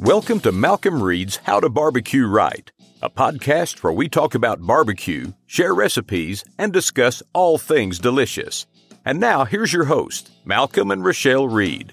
Welcome to Malcom Reed's How to Barbecue Right, a podcast where we talk about barbecue, share recipes, and discuss all things delicious. And now, here's your host, Malcom and Rachelle Reed.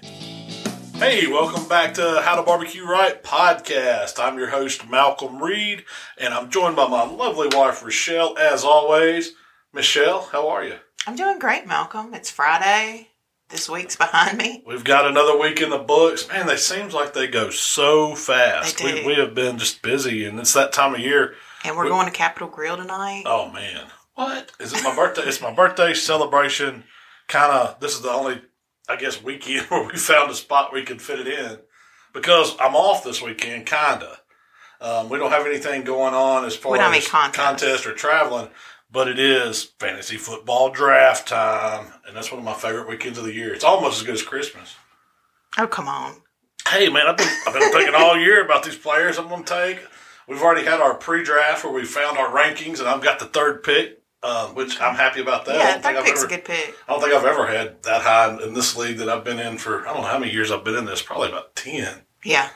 Hey, welcome back to How to Barbecue Right podcast. I'm your host, Malcom Reed, and I'm joined by my lovely wife, Rachelle, as always. Michelle, how are you? I'm doing great, Malcom. It's Friday. This week's behind me. We've got another week in the books. Man, they seems like they go so fast. They do. We, we have been just busy, and it's that time of year. And we're We- going to Capital Grille tonight. Oh man, what is it? My birthday? it's my birthday celebration. Kind of. This is the only, I guess, weekend where we found a spot we can fit it in because I'm off this weekend. Kinda. Um, we don't have anything going on as far We don't have as contests. contest or traveling, but it is fantasy football draft time, and that's one of my favorite weekends of the year. It's almost as good as Christmas. Oh, come on. Hey man, I've been I've been thinking all year about these players I'm going to take. We've already had our pre-draft where we found our rankings, and I've got the third pick, uh, which I'm happy about that. I yeah, don't think third I've pick's ever, a good pick. I don't think I've ever had that high in, in this league that I've been in for. I don't know how many years I've been in this. Probably about ten. Yeah.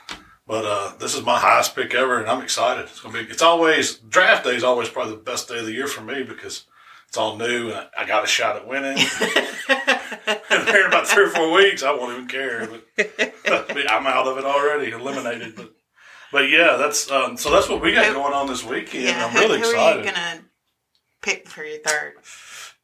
But uh, this is my highest pick ever, and I'm excited. It's gonna be. It's always draft day is always probably the best day of the year for me because it's all new and I, I got a shot at winning. and in about three or four weeks, I won't even care. But I'm out of it already, eliminated. But but yeah, that's um, so that's what we got going on this weekend. yeah. I'm really who are excited. you going to pick for your third?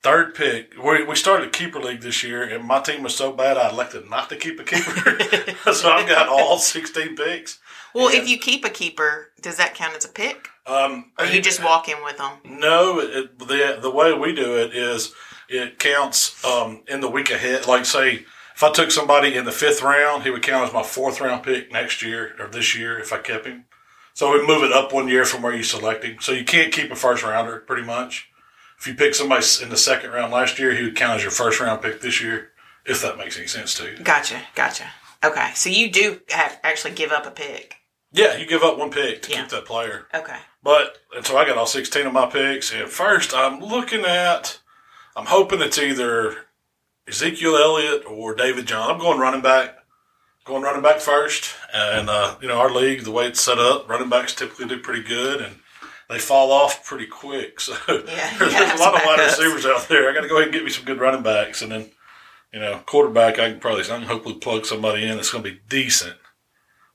Third pick. We, we started a keeper league this year, and my team was so bad I elected not to keep a keeper. so I've got all 16 picks. Well, Yeah. if you keep a keeper, does that count as a pick? Um, Or you just walk in with them? No, it, the the way we do it is it counts um, in the week ahead. Like say, if I took somebody in the fifth round, he would count as my fourth round pick next year or this year if I kept him. So we move it up one year from where you select him. So you can't keep a first rounder pretty much. If you pick somebody in the second round last year, he would count as your first round pick this year. If that makes any sense to you. Gotcha. Gotcha. Okay. So you do have actually give up a pick. Yeah, you give up one pick to Yeah. keep that player. Okay. But and so I got all sixteen of my picks. And first, I'm looking at, I'm hoping it's either Ezekiel Elliott or David John. I'm going running back, going running back first. And uh, you know our league, the way it's set up, running backs typically do pretty good, and they fall off pretty quick. So you there's, there's a lot of wide receivers out there. I got to go ahead and get me some good running backs, and then you know quarterback. I can probably I can hopefully plug somebody in that's going to be decent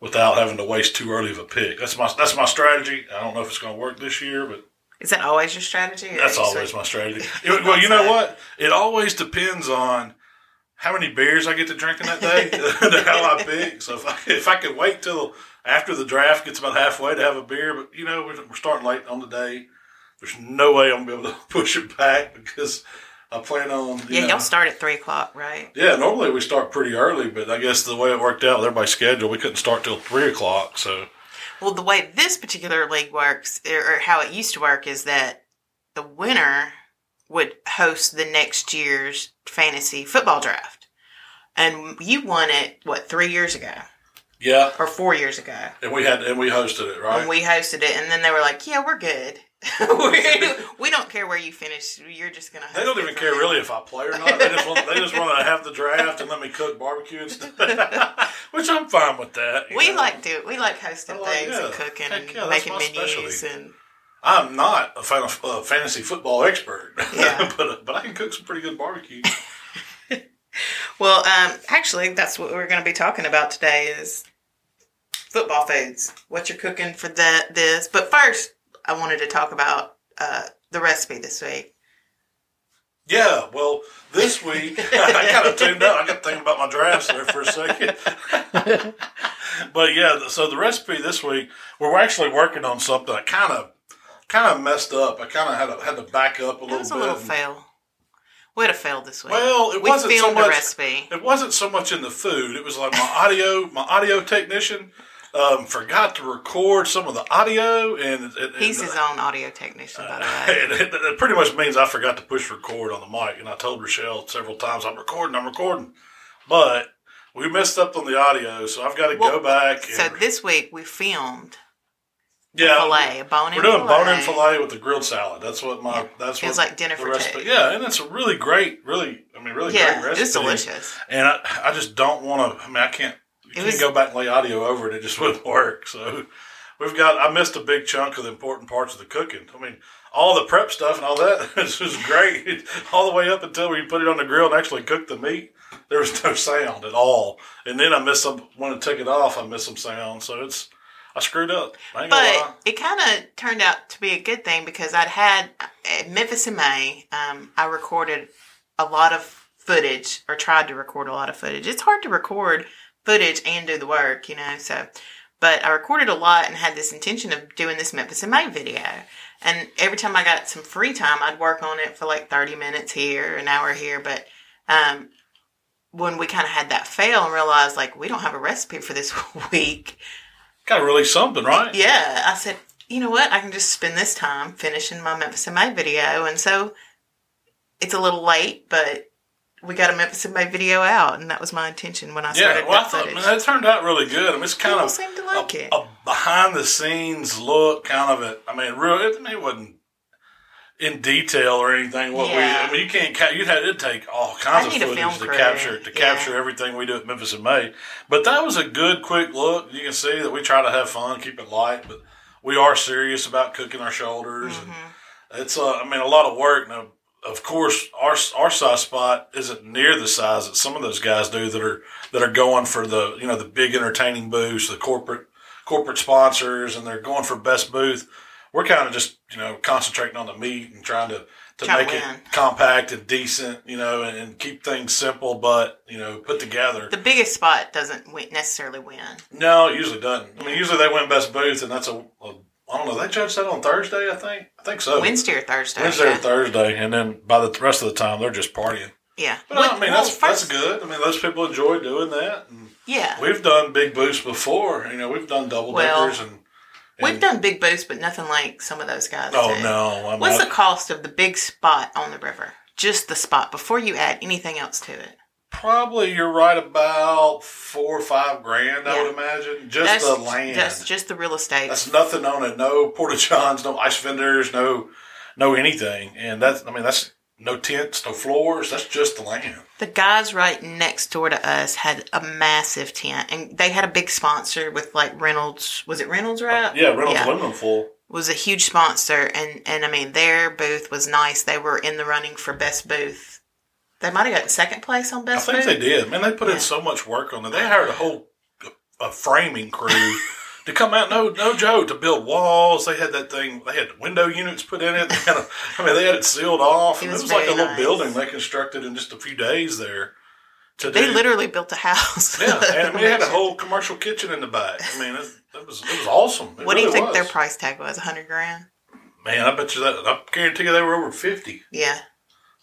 without having to waste too early of a pick. That's my that's my strategy. I don't know if it's going to work this year, but Is that always your strategy? that's you always my strategy. It- well, you know what? It always depends on how many beers I get to drinking that day, to how I pick. So if I if I can wait till after the draft gets about halfway to have a beer, but you know we're, we're starting late on the day. There's no way I'm gonna be able to push it back because I plan on Yeah, know, y'all start at 3 o'clock, right? yeah, normally we start pretty early, but I guess the way it worked out with everybody's schedule, we couldn't start till three o'clock. So Well, the way this particular league works, or how it used to work, is that the winner would host the next year's fantasy football draft. And you won it, what, three years ago yeah, or four years ago? and we had and we hosted it right. And we hosted it, and then they were like, yeah, we're good. we, we don't care where you finish. You're just going to They don't even care really if I play or not. They just want they just want to have the draft and let me cook barbecue and stuff, which I'm fine with that. We know. like do we like hosting like- things and cooking Heck and yeah, that's making menus specialty. and I'm not a fan of uh, fantasy football expert, Yeah. but but I can cook some pretty good barbecue. Well, um, actually, that's what we're going to be talking about today is football foods. What you're cooking for that this. But first, I wanted to talk about uh, the recipe this week. Yeah, well, this week I kind of tuned out. I got thinking about my drafts there for a second. but yeah, so the recipe this week, we're actually working on something I kind of kind of messed up. I kind of had to, had to back up a It little was bit. a little fail. We had a fail this week. Well, it we wasn't so much- recipe. It wasn't so much in the food. It was like my audio, my audio technician um, forgot to record some of the audio, and it, it, He's and, his own audio technician, by the way. it, it, pretty much means I forgot to push record on the mic, and I told Rachelle several times, "I'm recording, I'm recording," but we messed up on the audio, so I've got to Well, go back. So And, this week we filmed yeah, filet, a bone We're doing filet. bone in fillet with the grilled salad. That's what my. Yeah. That's It what was like dinner for recipe. two. Yeah, and it's a really great, really. I mean, really Yeah, great recipe. it's delicious. And I, I just don't want to. I mean, I can't You It can't was- go back and lay audio over it; it just wouldn't work. So we've got. I missed a big chunk of the important parts of the cooking. I mean, all the prep stuff and all that this was great, all the way up until we put it on the grill and actually cooked the meat. There was no sound at all, and then I missed some when I took it off. I missed some sound, so it's I screwed up. I ain't gonna lie. But it kind of turned out to be a good thing because I'd had at Memphis in May. Um, I recorded a lot of footage, or tried to record a lot of footage. It's hard to record footage and do the work, you know. So, but I recorded a lot and had this intention of doing this Memphis in May video. And every time I got some free time, I'd work on it for like thirty minutes here, an hour here. But um, when we kind of had that fail and realized like we don't have a recipe for this week, Got to release something, right? yeah, I said, you know what? I can just spend this time finishing my Memphis in May video. And so it's a little late, but we got a Memphis in May video out, and that was my intention when I started Yeah, well, I that thought footage. man, that turned out really good. I mean, it's kind People of seem to like a, it. a behind the scenes look, kind of it. I mean, real. It, I it wasn't in detail or anything. What Yeah. we, I mean, you can't. ca- You'd have it'd take all kinds of footage to capture to Yeah. capture everything we do at Memphis in May. But that was a good, quick look. You can see that we try to have fun, keep it light, but we are serious about cooking our shoulders, Mm-hmm. and it's. Uh, I mean, a lot of work now. Of course, our our size spot isn't near the size that some of those guys do that are that are going for the you know the big entertaining booths, the corporate corporate sponsors, and they're going for best booth. We're kind of just you know concentrating on the meat and trying to to to make it compact and decent, you know, and, and keep things simple but you know put together. the biggest spot doesn't win, necessarily win. No, it usually doesn't. I mean, usually they win best booth, and that's a, a I don't know. They judge that on Thursday, I think. I think so. Wednesday or Thursday. Wednesday or. Thursday, and then by the rest of the time they're just partying. yeah. But I mean, well, that's first- that's good. I mean, those people enjoy doing that. And Yeah. we've done big booths before. You know, we've done double Well, deckers and, and We've done big boosts, but nothing like some of those guys. Oh do. no! I mean, What's I- the cost of the big spot on the river? Just the spot before you add anything else to it. probably you're right about four or five grand. I would imagine just that's, the land. That's just the real estate. That's nothing on it. No porta johns, no ice vendors, no no anything. And that's I mean that's no tents, no floors. That's just the land. The guys right next door to us had a massive tent, and they had a big sponsor with like Reynolds. Was it Reynolds? Right? Yeah, Reynolds aluminum full. was a huge sponsor, and and I mean their booth was nice. They were in the running for best booth. They might have gotten second place on best. I think booth. they did. Man, they put Yeah. in so much work on it. They hired a whole a framing crew to come out. No, no joke to build walls. They had that thing. They had window units put in it. They had a, I mean, they had it sealed off. It It was was, like a little nice. building they constructed in just a few days there. To They do. literally built a house. Yeah, and I mean, they had a whole commercial kitchen in the back. I mean, it, it was it was awesome. It what do you think was. their price tag was? A hundred grand. Man, I bet you that. I guarantee you they were over fifty. Yeah.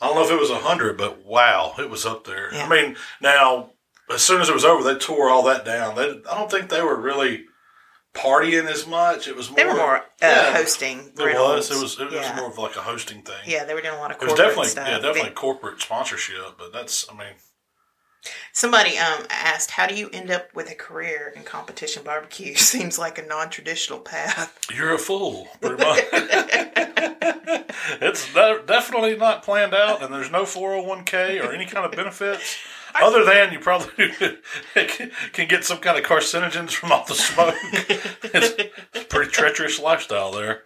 I don't know if it was a hundred, but wow, it was up there. Yeah. I mean, now as soon as it was over, they tore all that down. They, I don't think they were really partying as much. It was more. They were more uh, yeah, hosting. It was. It was. It yeah. was more of like a hosting thing. Yeah, they were doing a lot of It was corporate definitely, stuff. yeah, definitely corporate sponsorship. But that's, I mean, Somebody um asked, "How do you end up with a career in competition barbecue? Seems like a non-traditional path." You're a fool, pretty much. it's de- definitely not planned out, and there's no 401k or any kind of benefits. Other than you probably can get some kind of carcinogens from all the smoke. it's a pretty treacherous lifestyle there.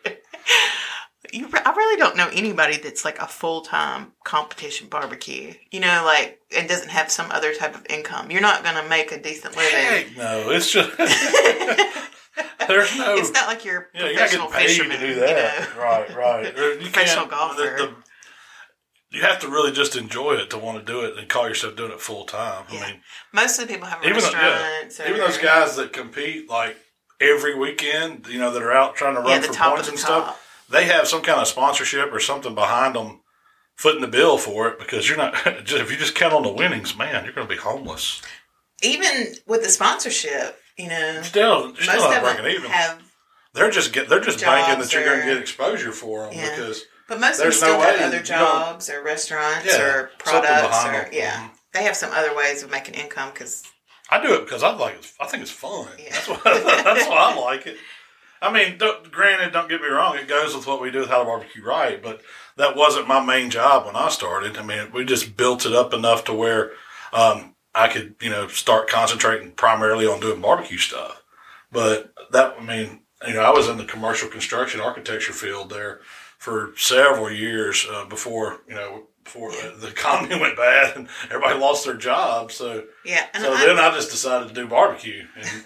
You, I really don't know anybody that's like a full-time competition barbecue. You know, like and doesn't have some other type of income. You're not gonna make a decent living. Heck no, it's just there's no. It's not like you're a Yeah, you're not professional getting paid fisherman. to do that. You know? Right, right. You Professional golfer. the- the- you have to really just enjoy it to want to do it and call yourself doing it full time. Yeah. I mean, Most of the people have even though, yeah, restaurants. or- even those guys that compete like every weekend, you know, that are out trying to run yeah, the for top points and top. stuff, they have some kind of sponsorship or something behind them, footing the bill for it. Because you're not if you just count on the winnings, man, you're going to be homeless. Even with the sponsorship, you know, Still, still most not breaking them even. have, they're just get they're just banking that you're going to get exposure for them Yeah. because but most There's of them no still have other jobs or restaurants Yeah, or products or yeah, Mhm. they have some other ways of making income because I do it because I like it. I think it's fun. Yeah. That's why. that's why I like it. I mean, don't, granted, don't get me wrong. It goes with what we do with How to Barbecue Right, but that wasn't my main job when I started. I mean, we just built it up enough to where um, I could, you know, start concentrating primarily on doing barbecue stuff. But that, I mean, you know, I was in the commercial construction architecture field there for several years uh, before, you know, before Yeah. the economy went bad and everybody lost their jobs. So, Yeah, and so I, then I just decided to do barbecue. And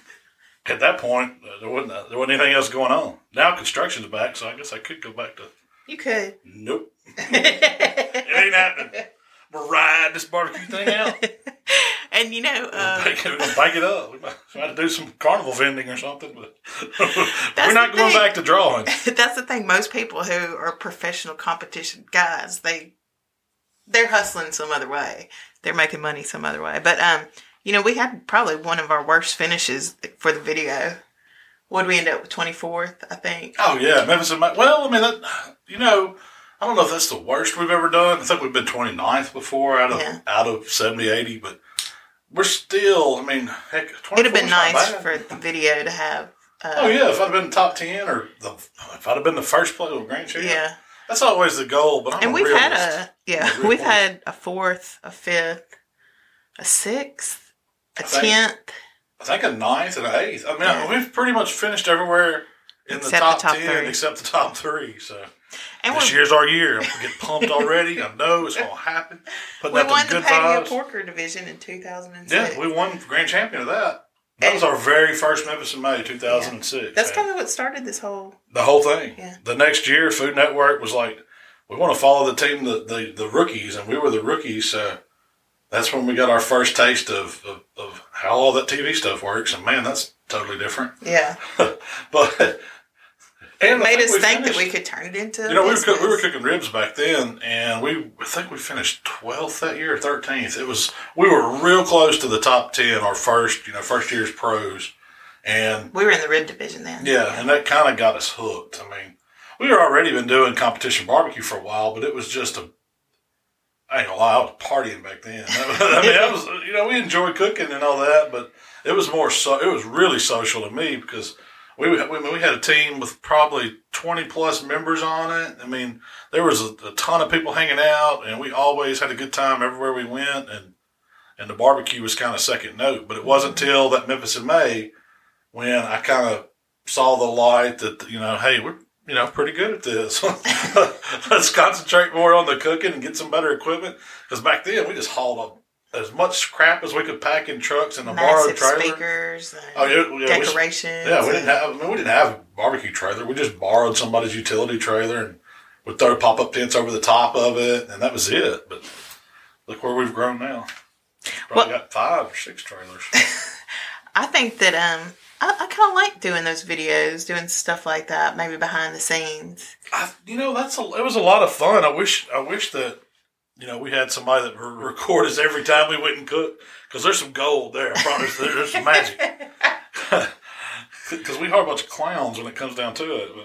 at that point, uh, there wasn't there wasn't anything else going on. Now construction's back, so I guess I could go back to. you could. Nope, it ain't happening. We'll ride this barbecue thing out. and you know, uh, Bank it, we're gonna it up. We might try to do some carnival vending or something, but we're not going back to drawing. that's the thing. Most people who are professional competition guys, they they're hustling some other way. They're making money some other way. But um, you know, we had probably one of our worst finishes for the video. What we end up with twenty fourth, I think. Oh yeah, Memphis and well, I mean that you know, I don't know if that's the worst we've ever done. I think we've been 29th before out of Yeah. out of 70, 80, but we're still. I mean, heck, It'd have been nice for the video to have. Uh, Oh yeah, if I'd been top ten or the, if I'd have been the first player with Grand Champ, yeah. that's always the goal. But I'm And we've had a yeah, a we've realist. had a fourth, a fifth, a sixth, a I think- tenth. I think a ninth and an eighth. I mean, Yeah. we've pretty much finished everywhere in the top, the top ten, except the top three. So And this year's our year. I'm getting pumped already. I know it's gonna happen. Putting we won the patio vibes. porker division in two thousand and Yeah, we won grand champion of that. That was our very first Memphis in May 2006. That's kind of what started this whole. the whole thing. Yeah. The next year, Food Network was like, we want to follow the team, the, the, the rookies, and we were the rookies. So that's when we got our first taste of, of, of how all that TV stuff works. And man, that's totally different. Yeah, but it made us think that we could turn it into. You know, we were, cook, we were cooking ribs back then, and we I think we finished twelfth that year, thirteenth. It was we were real close to the top ten, our first you know first year's pros, and We were in the rib division then. yeah, and that kind of got us hooked. I mean, we were already been doing competition barbecue for a while, but it was just a. I ain't gonna lie, I was partying back then. I mean, that was you know we enjoyed cooking and all that, but it was more so. It was really social to me because we we, we had a team with probably twenty plus members on it. I mean, there was a, a ton of people hanging out, and we always had a good time everywhere we went, and and the barbecue was kind of second note. But it wasn't mm-hmm. till that Memphis in May when I kind of saw the light that you know, hey, we're you know pretty good at this. Let's concentrate more on the cooking and get some better equipment. Because back then we just hauled up as much crap as we could pack in trucks in a borrowed Massive trailer. speakers and Oh yeah, yeah, we, decorations. yeah, we and- didn't have. I mean, we didn't have a barbecue trailer. We just borrowed somebody's utility trailer and would throw pop up tents over the top of it, and that was it. But look where we've grown now. Probably Well- got five or six trailers. I think that um, I, I kind of like doing those videos, doing stuff like that, maybe behind the scenes. I, you know, that's a. It was a lot of fun. I wish. I wish that. You know, we had somebody that would record us every time we went and cooked because there's some gold there. I promise. There's some magic. Because we are a bunch of clowns when it comes down to it. But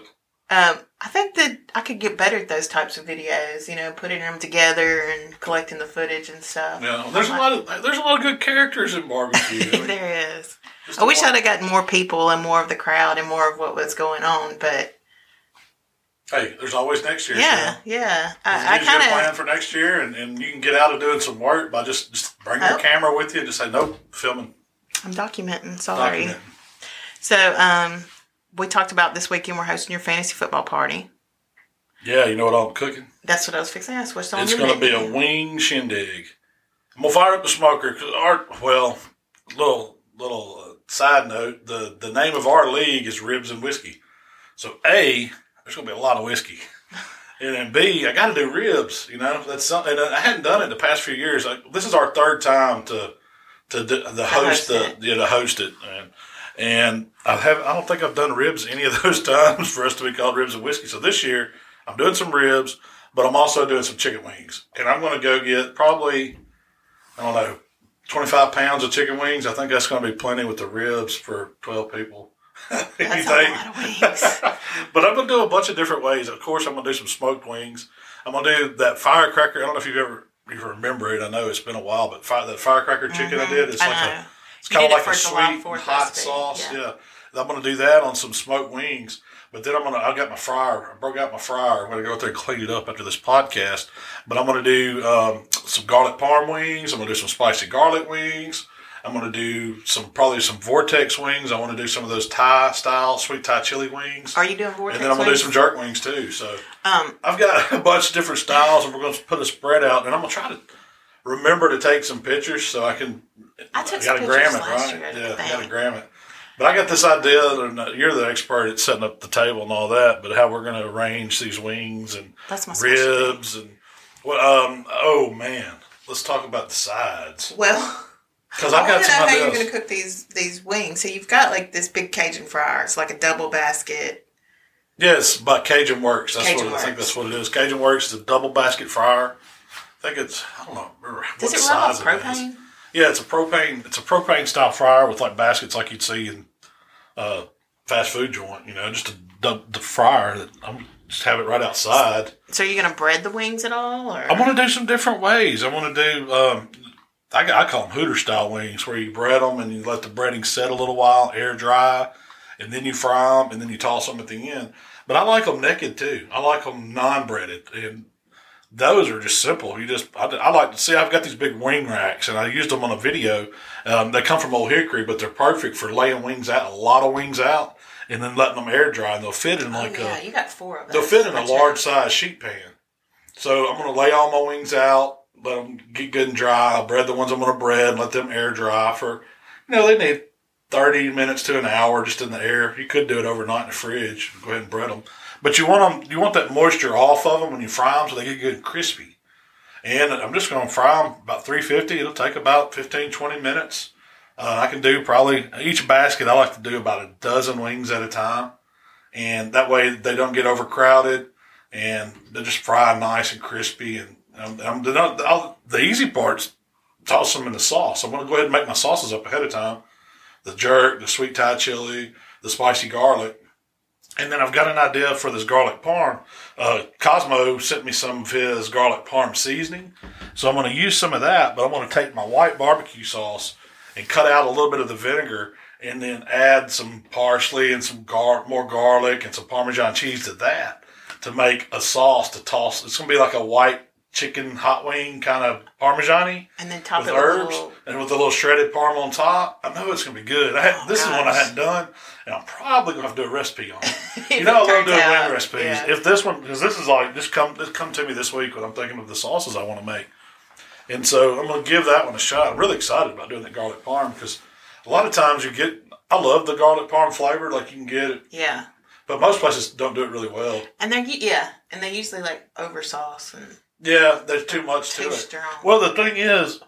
Um, I think that I could get better at those types of videos. You know, putting them together and collecting the footage and stuff. know, there's a lot of there's a lot of good characters in barbecue. I mean, there is. I wish I'd have gotten more people and more of the crowd and more of what was going on, but Hey, there's always next year. yeah, so. yeah. I, I, kind kind plan for next year, and, and you can get out of doing some work by just just bring your Oh. camera with you. and Just say nope, filming, I'm documenting. Sorry. documenting. So, um, we talked about this weekend. We're hosting your fantasy football party. Yeah, you know what I'm cooking? That's what I was fixing. That's what's on It's going to be a wing shindig. I'm gonna fire up the smoker because our well, little little uh, side note: the the name of our league is Ribs and Whiskey. So a there's to be a lot of whiskey, and then B I got to do ribs. You know that's something and uh, I hadn't done it in the past few years. Like, this is our third time to to do, the host host uh, the yeah to host it and. And I have I don't think I've done ribs any of those times for us to be called ribs and whiskey. So this year I'm doing some ribs, but I'm also doing some chicken wings. And I'm going to go get probably, I don't know, 25 pounds of chicken wings. I think that's going to be plenty with the ribs for 12 people. That's You a think? lot of wings. but I'm going to do a bunch of different ways. Of course, I'm going to do some smoked wings. I'm going to do that firecracker. I don't know if you've ever you remember it. I know it's been a while, but fire, that firecracker chicken I did, it's I like know. a It's kind of like a sweet 4th hot sauce. yeah. Yeah. I'm gonna do that on some smoked wings. But then I'm gonna I got my fryer. I broke out my fryer. I'm gonna go out there and clean it up after this podcast. But I'm gonna do um, some garlic parm wings. I'm gonna do some spicy garlic wings. I'm gonna do some probably some vortex wings. I want to do some of those Thai style sweet Thai chili wings. Are you doing vortex and then I'm gonna do some jerk wings too. So Um, I've got a bunch of different styles, and we're going to put a spread out, and I'm going to try to remember to take some pictures so I can. I took I gotta pictures gram it, last right? year. Yeah, I got to gram it. But I got this idea, and you're the expert at setting up the table and all that. But how we're going to arrange these wings and ribs and well, um, oh man, let's talk about the sides Well, because I I've got want to know some how you're going to cook these these wings. So you've got like this big Cajun fryer. It's like a double basket. Yes, by Cajun Works. That's Cajun what I think. That's what it is. Cajun Works, the double basket fryer. I think it's I don't know Does what it run size it is. propane? Yeah, it's a propane. It's a propane style fryer with like baskets like you'd see in uh, fast food joint. You know, just a, the, the fryer that I'm just have it right outside. So are you going to bread the wings at all? Or I want to do some different ways. I want to do. Um, I, I call them Hooter style wings, where you bread them and you let the breading set a little while, air dry, and then you fry them and then you toss them at the end. But I like them naked too. I like them non breaded, and those are just simple. You just I, I like to see. I've got these big wing racks, and I used them on a video. Um, they come from Old Hickory, but they're perfect for laying wings out, a lot of wings out, and then letting them air dry, and they'll fit in oh, like yeah, a you got four of those. They'll fit in a large size sheet pan. So I'm going to lay all my wings out, let them get good and dry. I'll bread the ones I'm going to bread and let them air dry for, you know, they need 30 minutes to an hour just in the air. You could do it overnight in the fridge. Go ahead and bread them. But you want them, you want that moisture off of them when you fry them so they get good and crispy. And I'm just going to fry them about 350. It'll take about 15, 20 minutes. Uh, I can do probably each basket. I like to do about a dozen wings at a time, and that way they don't get overcrowded, and they just fry nice and crispy. And um, um, the, the easy part's toss them in the sauce. I'm going to go ahead and make my sauces up ahead of time: the jerk, the sweet Thai chili, the spicy garlic, and then I've got an idea for this garlic parm. Uh, Kosmo sent me some of his garlic parm seasoning, so I'm going to use some of that. But I'm going to take my white barbecue sauce and cut out a little bit of the vinegar, and then add some parsley and some gar- more garlic and some Parmesan cheese to that to make a sauce to toss. It's going to be like a white chicken hot wing kind of Parmesan-y And then top with it with herbs little. and with a little shredded parm on top. I know it's going to be good. I had, Oh, this is one I hadn't done, and I'm probably going to have to do a recipe on it. You know, I love doing out, wing recipes. yeah. If this one, because this is like this come this come to me this week when I'm thinking of the sauces I want to make, and so I'm going to give that one a shot. I'm really excited about doing the garlic parm because a lot of times you get. I love the garlic parm flavor, like you can get it, Yeah. but most places don't do it really well. And they're, yeah. And they usually like over sauce and Yeah, there's too much to too it. strong. Well, the thing is,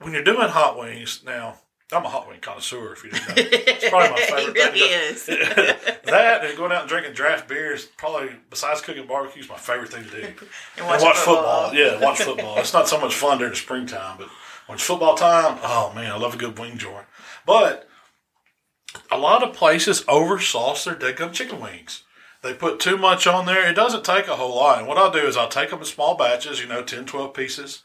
when you're doing hot wings, now I'm a hot wing connoisseur. If you didn't know, it's probably my favorite it really thing. to do. is. that and going out and drinking draft beer is probably, besides cooking barbecue, is my favorite thing to do. and And watch, watch football. football. Yeah, watch football. It's not so much fun during the springtime, but when it's football time, oh man, I love a good wing joint. But a lot of places oversauce their dead chicken wings. They put too much on there. It doesn't take a whole lot. And what I'll do is I'll take them in small batches, you know, 10, 12 pieces.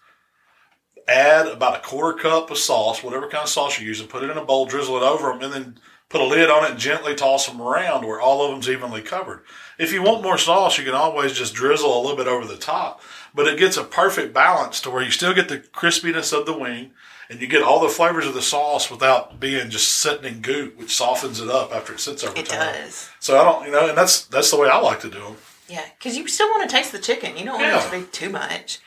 Add about a quarter cup of sauce, whatever kind of sauce you're using. Put it in a bowl, drizzle it over them, and then put a lid on it and gently toss them around where all of them's evenly covered. If you want more sauce, you can always just drizzle a little bit over the top. But it gets a perfect balance to where you still get the crispiness of the wing and you get all the flavors of the sauce without being just sitting in goop, which softens it up after it sits over It time. does. So I don't, you know, and that's that's the way I like to do them. Yeah. Because you still want to taste the chicken. You don't want it to be too much.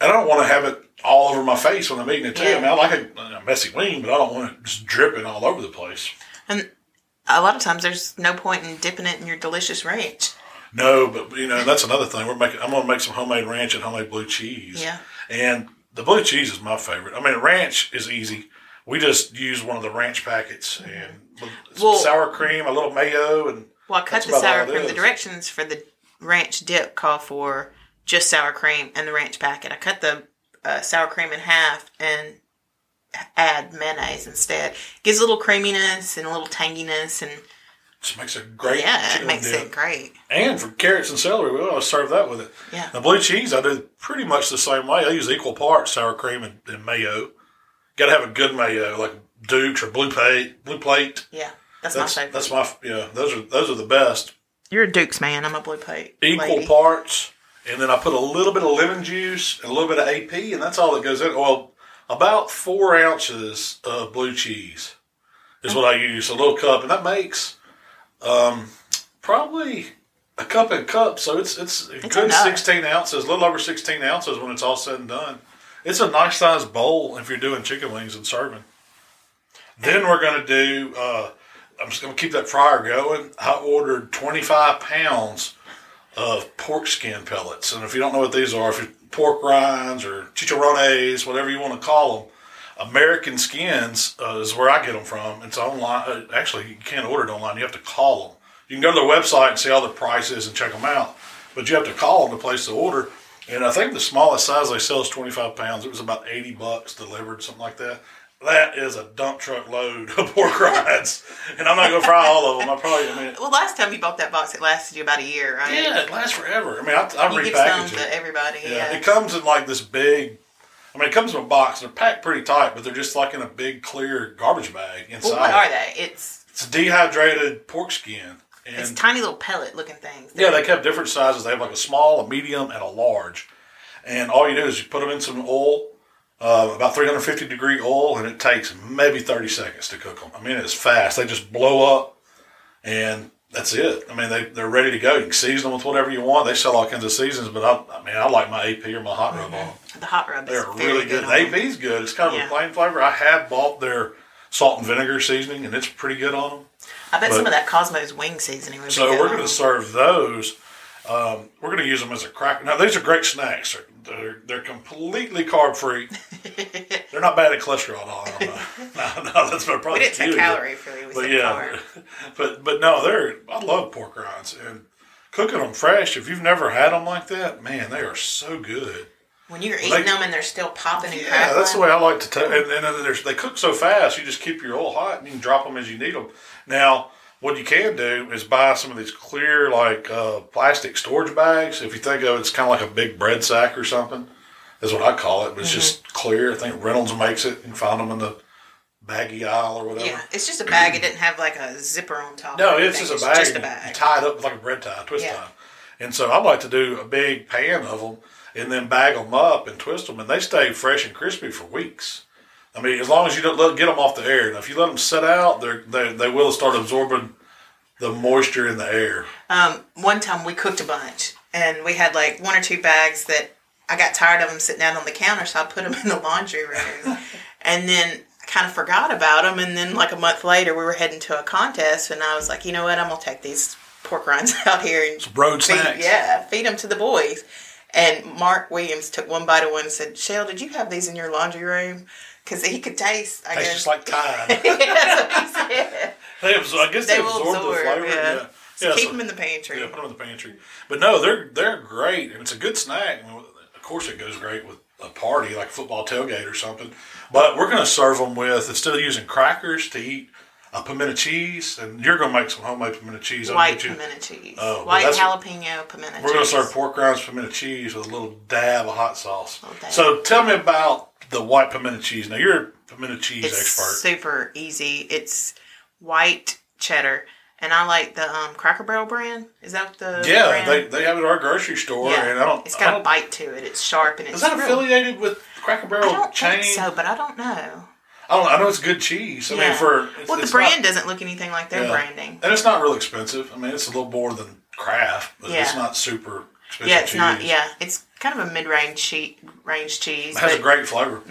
And I don't want to have it all over my face when I'm eating it too. Yeah. I mean, I like a, a messy wing, but I don't want it just dripping all over the place. And a lot of times there's no point in dipping it in your delicious ranch. No, but you know that's another thing. We're making. I'm going to make some homemade ranch and homemade blue cheese. Yeah. And the blue cheese is my favorite. I mean, ranch is easy. We just use one of the ranch packets and Well- sour cream, a little mayo, and Well, I cut the sour cream. The directions for the ranch dip call for just sour cream and the ranch packet. I cut the uh, sour cream in half and add mayonnaise instead. Gives a little creaminess and a little tanginess, and just makes a great. yeah, it makes dip. it great. And for carrots and celery, we always serve that with it. Yeah. The blue cheese, I do pretty much the same way. I use equal parts sour cream and, and mayo. Got to have a good mayo, like Dukes or Blue Plate. Blue Plate. Yeah, that's, That's my favorite. that's my yeah. Those are those are the best. You're a Duke's man. I'm a Blue Plate. Equal lady. parts, and then I put a little bit of lemon juice and a little bit of AP, and that's all that goes in. Well, about four ounces of blue cheese is what I use. A little cup, and that makes um, probably a cup and cup. So it's it's a good enough. sixteen ounces, a little over sixteen ounces when it's all said and done. It's a nice sized bowl if you're doing chicken wings and serving. Then we're gonna do. Uh, I'm just gonna keep that fryer going. I ordered 25 pounds of pork skin pellets, and if you don't know what these are, if you pork rinds or chicharrones, whatever you want to call them, American Skins uh, is where I get them from. It's online. Uh, actually, you can't order it online. You have to call them. You can go to their website and see all the prices and check them out, but you have to call them to place the order. And I think the smallest size they sell is 25 pounds. It was about 80 bucks delivered, something like that. That is a dump truck load of pork rinds, and I'm not going to fry all of them. I probably, I mean, Well, last time you bought that box, it lasted you about a year, right? yeah, it lasts forever. I mean, I, I You give some it. to everybody. Yeah, Yeah. it comes in like this big. I mean, it comes in a box. They're packed pretty tight, but they're just like in a big clear garbage bag inside. well, what are they? It's It's dehydrated pork skin, it's tiny little pellet looking things. yeah, they have different sizes. They have like a small, a medium, and a large. And all you do is you put them in some oil, uh, about 350 degree oil, and it takes maybe 30 seconds to cook them. I mean, it's fast. They just blow up, and that's it. I mean, they, they're ready to go. You can season them with whatever you want. They sell all kinds of seasons, but I, I mean, I like my AP or my hot rub on. The hot rub is They're really good. on The. AP's good. It's kind of Yeah. a plain flavor. I have bought their salt and vinegar seasoning, and it's pretty good on them. I bet but- some of that Kosmos wing seasoning would be So we're going to serve those. Um, we're going to use them as a cracker. Now these are great snacks. They're they're, they're completely carb free. they're not bad at cholesterol at all. I don't know. no, no, that's what probably We didn't say calorie free. We But yeah, carb. but but no, they're. I love pork rinds and cooking them fresh. If you've never had them like that, man, they are so good. When you're eating they- them and they're still popping and Yeah, crackling. that's the way I like to tell. And, and then there's, they cook so fast, you just keep your oil hot and you can drop them as you need them. Now, what you can do is buy some of these clear, like uh, plastic storage bags. If you think of it, it's kind of like a big bread sack or something. Is what I call it. But it's Mm-hmm. just clear. I think Reynolds makes it. You can find them in the baggy aisle or whatever. Yeah, it's just a bag. It didn't have like a zipper on top. No, it's just a bag. Just a You bag. tie it up with like a bread tie, twist Yeah. tie. And so I like to do a big pan of them and then bag them up and twist them, and they stay fresh and crispy for weeks. I mean, as long as you don't let, get them off the air. Now, if you let them sit out, they're, they they will start absorbing the moisture in the air. Um, one time we cooked a bunch, and we had like one or two bags that I got tired of them sitting out on the counter, so I put them in the laundry room, and then I kind of forgot about them. And then like a month later, we were heading to a contest, and I was like, you know what, I'm gonna take these pork rinds out here and road feed, snacks. yeah, feed them to the boys. And Mark Williams took one bite of one and said, "Shell, did you have these in your laundry room?" Because he could taste. I Tastes guess. just like Tide. That's what he said. they absorb, I guess they, They absorb, absorb. the flavor. yeah. Yeah. So Yeah, keep so- them in the pantry. Yeah, put them in the pantry. But no, they're they're great, and it's a good snack. I mean, of course, it goes great with a party like a football tailgate or something. But we're going to serve them with instead of using crackers to eat a pimento cheese, and you're going to make some homemade pimento cheese. I'll White pimento cheese. Oh, White jalapeno pimento cheese. We're going to serve pork rinds pimento cheese with a little dab of hot sauce. So tell me about the white pimento cheese. Now you're a pimento cheese It's expert. super easy. It's white cheddar. And I like the um, Cracker Barrel brand. Is that the yeah, brand? they, they have it at our grocery store, yeah. and I don't. it's got a don't- bite to it. It's sharp and it's Is that real- affiliated with Cracker Barrel I don't chain? think so, but I don't know. I don't. I know it's good cheese. I mean, for it's, well, the brand not- doesn't look anything like their yeah. branding. and it's not real expensive. I mean, it's a little more than Kraft, but it's not super expensive. Yeah, it's not. Yeah, it's kind of a mid-range cheese, range cheese. it has a great flavor.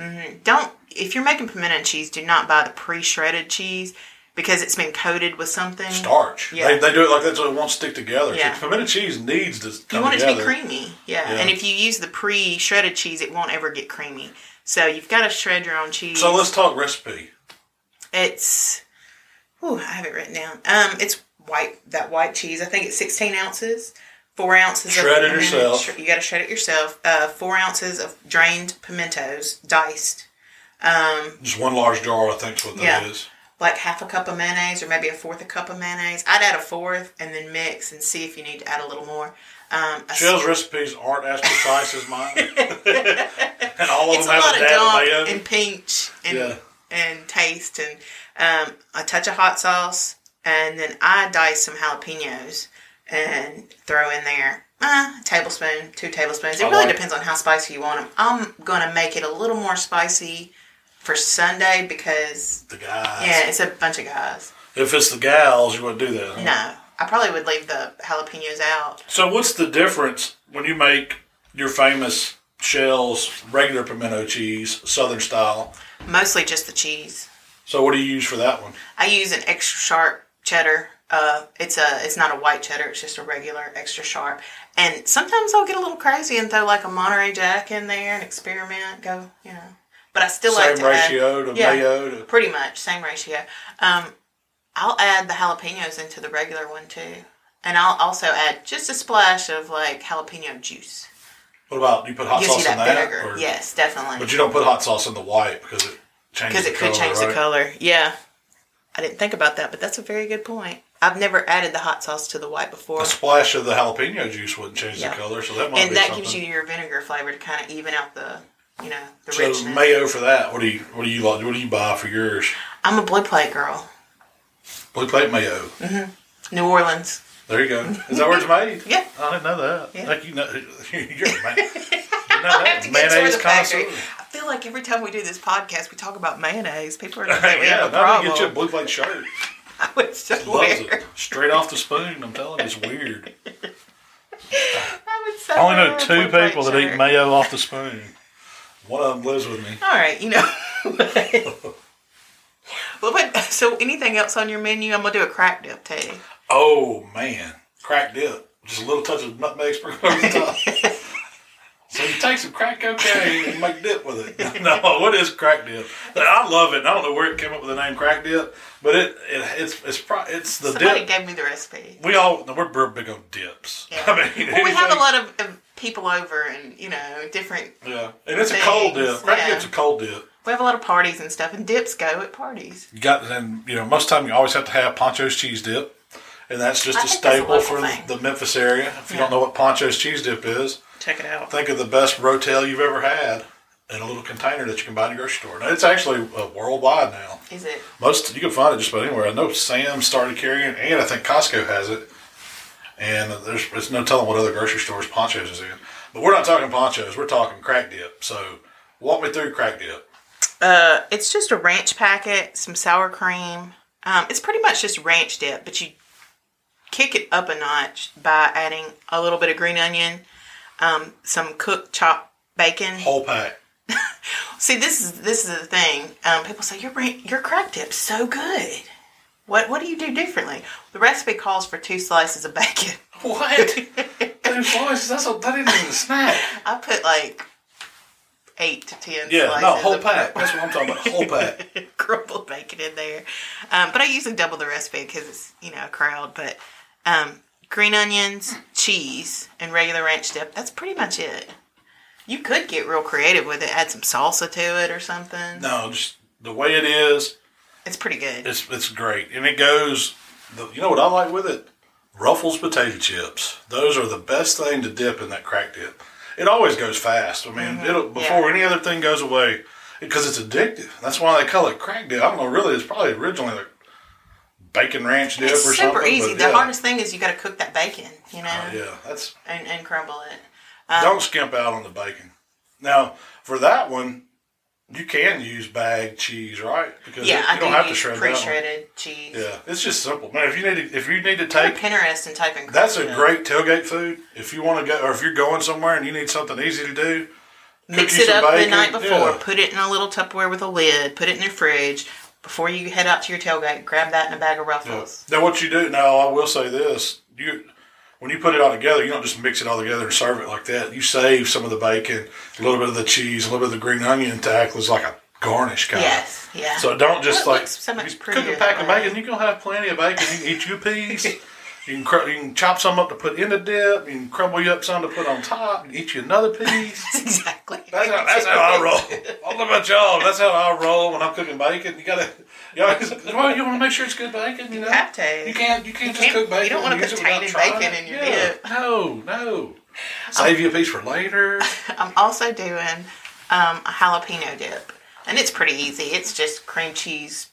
don't if you're making pimento cheese, do not buy the pre-shredded cheese because it's been coated with something. Starch. Yeah. They, they do it like that so it won't stick together. Yeah. So pimento cheese needs to You want it to be creamy, yeah. Yeah. And if you use the pre-shredded cheese, it won't ever get creamy. So you've got to shred your own cheese. So let's talk recipe. It's, ooh, I have it written down. Um, it's white that white cheese. I think it's 16 ounces. Four ounces Shred of pimento- yourself. You got to shred it yourself. Uh, four ounces of drained pimentos, diced. Just one large jar, I think, is what that is. Yeah. Like half a cup of mayonnaise, or maybe a fourth a cup of mayonnaise. I'd add a fourth, and then mix and see if you need to add a little more. Um, a Shell's recipes aren't as precise as mine, and all of it's a them have lot a dab of mayo. and pinch and Yeah. and taste, and um, a touch of hot sauce, and then I dice some jalapenos and throw in there uh, a tablespoon, two tablespoons. It I really like- depends on how spicy you want them. I'm gonna make it a little more spicy for Sunday because The guys. yeah, it's a bunch of guys. If it's the gals, you wouldn't do that. huh? No, I probably would leave the jalapenos out. So what's the difference when you make your famous shells, regular pimento cheese, southern style? Mostly just the cheese. So what do you use for that one? I use an extra sharp cheddar. Uh, it's a it's not a white cheddar. It's just a regular extra sharp. And sometimes I'll get a little crazy and throw like a Monterey Jack in there and experiment. Go, you know. But I still like Same to add- ratio to yeah, mayo to Pretty much same ratio. Um, I'll add the jalapenos into the regular one too, and I'll also add just a splash of like jalapeno juice. what about you put hot Gives sauce you in that that? vinegar. or- yes, definitely. But you don't put hot sauce in the white because it changes Because it could color, change right? the color. Yeah. I didn't think about that, but that's a very good point. I've never added the hot sauce to the white before. A splash of the jalapeno juice wouldn't change Yeah. the color, so that might. And be that something. gives you your vinegar flavor to kind of even out the, you know, the so richness. mayo for that. What do you what do you like? What do you buy for yours? I'm a blue plate girl. Blue plate mayo. Mm-hmm. New Orleans. There you go. Is that where it's made? Yeah. I didn't know that. Yeah. Like you know, you're a man. You know I have that to get tour mayonnaise the factory. connoisseur. I feel like every time we do this podcast, we talk about mayonnaise. People are going to think we yeah, have a now problem. to get you a blue plate shirt. I would so Loves wear. it. Straight off the spoon. I'm telling you, it's weird. I would so I only know two people that eat mayo off the spoon. One of them lives with me. All right, you know. well, but so anything else on your menu? I'm gonna do a crack dip too. Oh man, crack dip. Just a little touch of nutmeg sprinkled over the top. so you take some crack cocaine and make dip with it. no, what is crack dip? I love it. I don't know where it came up with the name crack dip, but it, it it's it's pro, it's the Somebody dip. gave me the recipe. We all we're, we're big on dips. Yeah. I mean, well, we have a lot of, of people over, and you know, different. Yeah, and it's a cold dip. Crack yeah. dip's a cold dip. We have a lot of parties and stuff, and dips go at parties. You got and you know most time you always have to have Pancho's cheese dip, and that's just I a think that's a staple for thing. the Memphis area. If you Yeah. don't know what Pancho's cheese dip is, Check it out. think of the best rotel you've ever had in a little container that you can buy in a grocery store. Now it's actually uh, worldwide now. Is it? Most you can find it just about anywhere. I know Sam started carrying, it, and I think Costco has it. And there's there's no telling what other grocery stores Panchos is in. But we're not talking Panchos. We're talking crack dip. So walk me through crack dip. Uh, it's just a ranch packet, some sour cream. Um, it's pretty much just ranch dip, but you kick it up a notch by adding a little bit of green onion, um, some cooked chopped bacon. Whole pack. See, this is this is the thing. Um, people say your your crack dip's so good. What what do you do differently? The recipe calls for two slices of bacon. What? Two slices? That's a, that isn't even a snack. I put like eight to ten Yeah, no, whole pack. That's what I'm talking about. Whole pack. crumbled bacon in there. Um, but I usually double the recipe because it's you know a crowd. But um, green onions, cheese, and regular ranch dip. That's pretty much it. You could get real creative with it. Add some salsa to it or something. No, just the way it is, It's pretty good. it's it's great, and it goes. The, you know what I like with it? Ruffles potato chips. Those are the best thing to dip in that crack dip. It always goes fast. I mean, mm-hmm. it'll before any other thing goes away because it's addictive. That's why they call it crack dip. I don't know. Really, it's probably originally like bacon ranch dip It's or super easy. but The yeah. hardest thing is you got to cook that bacon, you know, Uh, yeah, that's and, and crumble it. Don't skimp out on the bacon. Now, for that one, you can use bag cheese, right? Because Yeah, you I don't do have to shred pre-shredded cheese. Yeah, it's just simple. Man, if you need to, if you need to take, Pinterest and type in. that's a great tailgate food. If you want to go, or if you're going somewhere and you need something easy to do, Mix it up the night before. yeah. Put it in a little Tupperware with a lid. Put it in your fridge. Before you head out to your tailgate, grab that in a bag of Ruffles. now what you do now, I will say this: you when you put it all together, you don't just mix it all together and serve it like that. You save some of the bacon, a little bit of the cheese, a little bit of the green onion to act as like a garnish kind. Yes, yeah. So don't just Well, like so much you cook a pack of bacon. You gonna have plenty of bacon. You can eat you a piece. You can cr- you can chop some up to put in the dip. You can crumble you up some to put on top. You can eat you another piece. That's exactly. That's how, that's how I roll. I don't know about y'all. That's how I roll when I'm cooking bacon. You gotta, you always, well, you want to make sure it's good bacon. You know, have to. You can't, you can't just can't- cook bacon. you don't wanna put it tainted bacon in your Yeah. dip. No, no. Save you a piece for later. I'm also doing um, a jalapeno dip. And it's pretty easy. It's just cream cheese,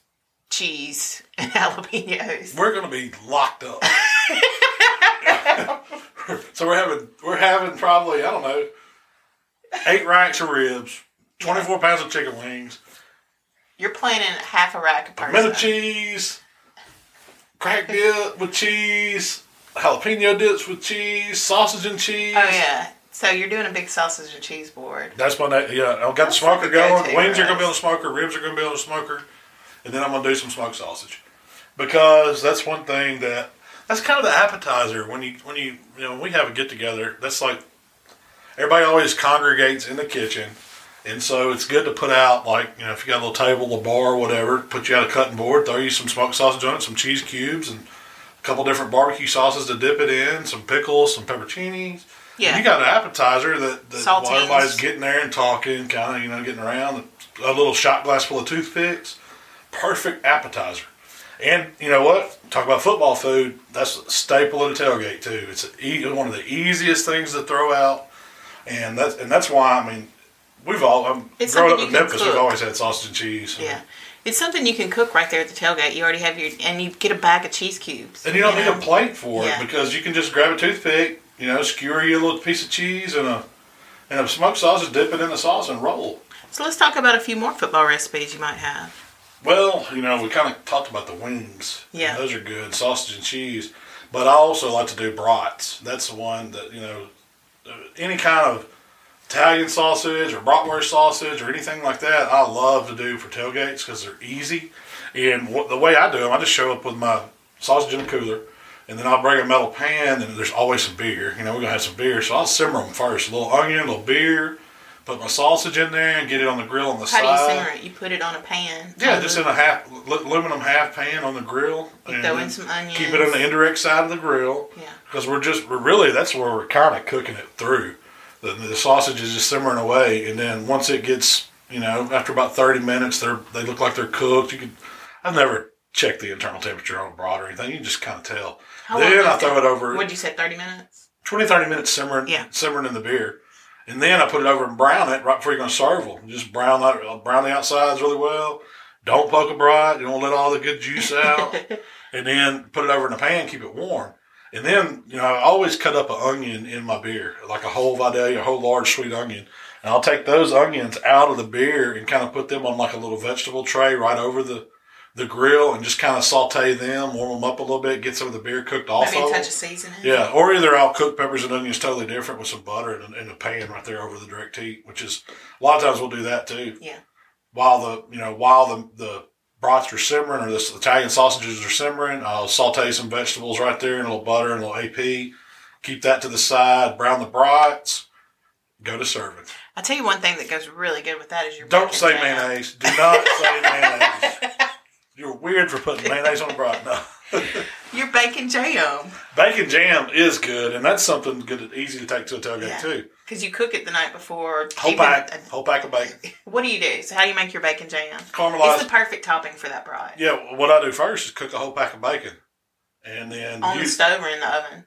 cheese, and jalapenos. We're gonna be locked up. so we're having we're having probably I don't know eight racks of ribs, twenty four pounds of chicken wings, You're planning half a rack of pimento cheese, crack dip with cheese, jalapeno dips with cheese, sausage and oh, cheese. Oh yeah. So you're doing a big sausage and cheese board. That's my next. Yeah, I've got the smoker going. go-to Wings are going to be on the smoker. Ribs are going to be on the smoker, and then I'm going to do some smoked sausage because that's one thing that that's kind of the appetizer when you when you you know when we have a get together. That's like everybody always congregates in the kitchen, and so it's good to put out like you know if you got a little table, a bar, whatever. Put you out a cutting board, throw you some smoked sausage on it, some cheese cubes, and a couple different barbecue sauces to dip it in, some pickles, some pepperoncinis. Yeah. You got an appetizer that, that while everybody's getting there and talking, kind of, you know, getting around, a little shot glass full of toothpicks. Perfect appetizer. And you know what? Talk about football food. That's a staple at a tailgate too. It's e- one of the easiest things to throw out, and that's and that's why I mean, we've all It's growing up in you Memphis. We've always had sausage and cheese. Yeah. It's something you can cook right there at the tailgate. You already have your, and you get a bag of cheese cubes. And you don't need know? a plate for Yeah. it because you can just grab a toothpick, you know, skewer you a little piece of cheese and a and a smoked sausage, dip it in the sauce and roll. So let's talk about a few more football recipes you might have. Well, you know, we kind of talked about the wings. Yeah. those are good, sausage and cheese. But I also like to do brats. That's the one that you know, any kind of Italian sausage or bratwurst sausage or anything like that. I love to do for tailgates because they're easy. And what, the way I do them, I just show up with my sausage in the cooler, and then I'll bring a metal pan, and there's always some beer. You know, we're gonna have some beer, so I'll simmer them first. A little onion, a little beer. Put my sausage in there and get it on the grill on the How side. How do you simmer it? You put it on a pan. Yeah, just in a half aluminum half pan on the grill. You and throw in some onions. Keep it on the indirect side of the grill. Yeah. Because we're just we're really that's where we're kind of cooking it through. The, the sausage is just simmering away, and then once it gets you know after about thirty minutes, they're they look like they're cooked. You can I've never checked the internal temperature on a brat or anything. You just kind of tell. How then I throw it over What'd you say? Thirty minutes. 20, 30 minutes simmering, Yeah. simmering in the beer. And then I put it over and brown it right before you're going to serve them. Just brown that, uh, brown the outsides really well. Don't poke a bright. You don't let all the good juice out. and then put it over in the pan, keep it warm. And then, you know, I always cut up an onion in my beer, like a whole Vidalia, a whole large sweet onion. And I'll take those onions out of the beer and kind of put them on like a little vegetable tray right over the, the grill and just kind of saute them, warm them up a little bit, get some of the beer cooked off Maybe a touch of seasoning. Yeah, or either I'll cook peppers and onions totally different with some butter in, in a pan right there over the direct heat, which is a lot of times we'll do that too. Yeah. While the you know while the the brats are simmering or the Italian sausages are simmering, I'll saute some vegetables right there and a little butter and a little AP. Keep that to the side. Brown the brats. Go to serving. I'll tell you one thing that goes really good with that is your Don't say mayonnaise. Do not say mayonnaise. You're weird for putting mayonnaise on a brat. No. Your bacon jam. Bacon jam is good, and that's something good, easy to take to a tailgate Yeah. too. Because you cook it the night before. Whole pack, whole pack of bacon. What do you do? So how do you make your bacon jam? Caramelized. It's the perfect topping for that bride. Yeah, what I do first is cook a whole pack of bacon, and then On you- the stove or in the oven.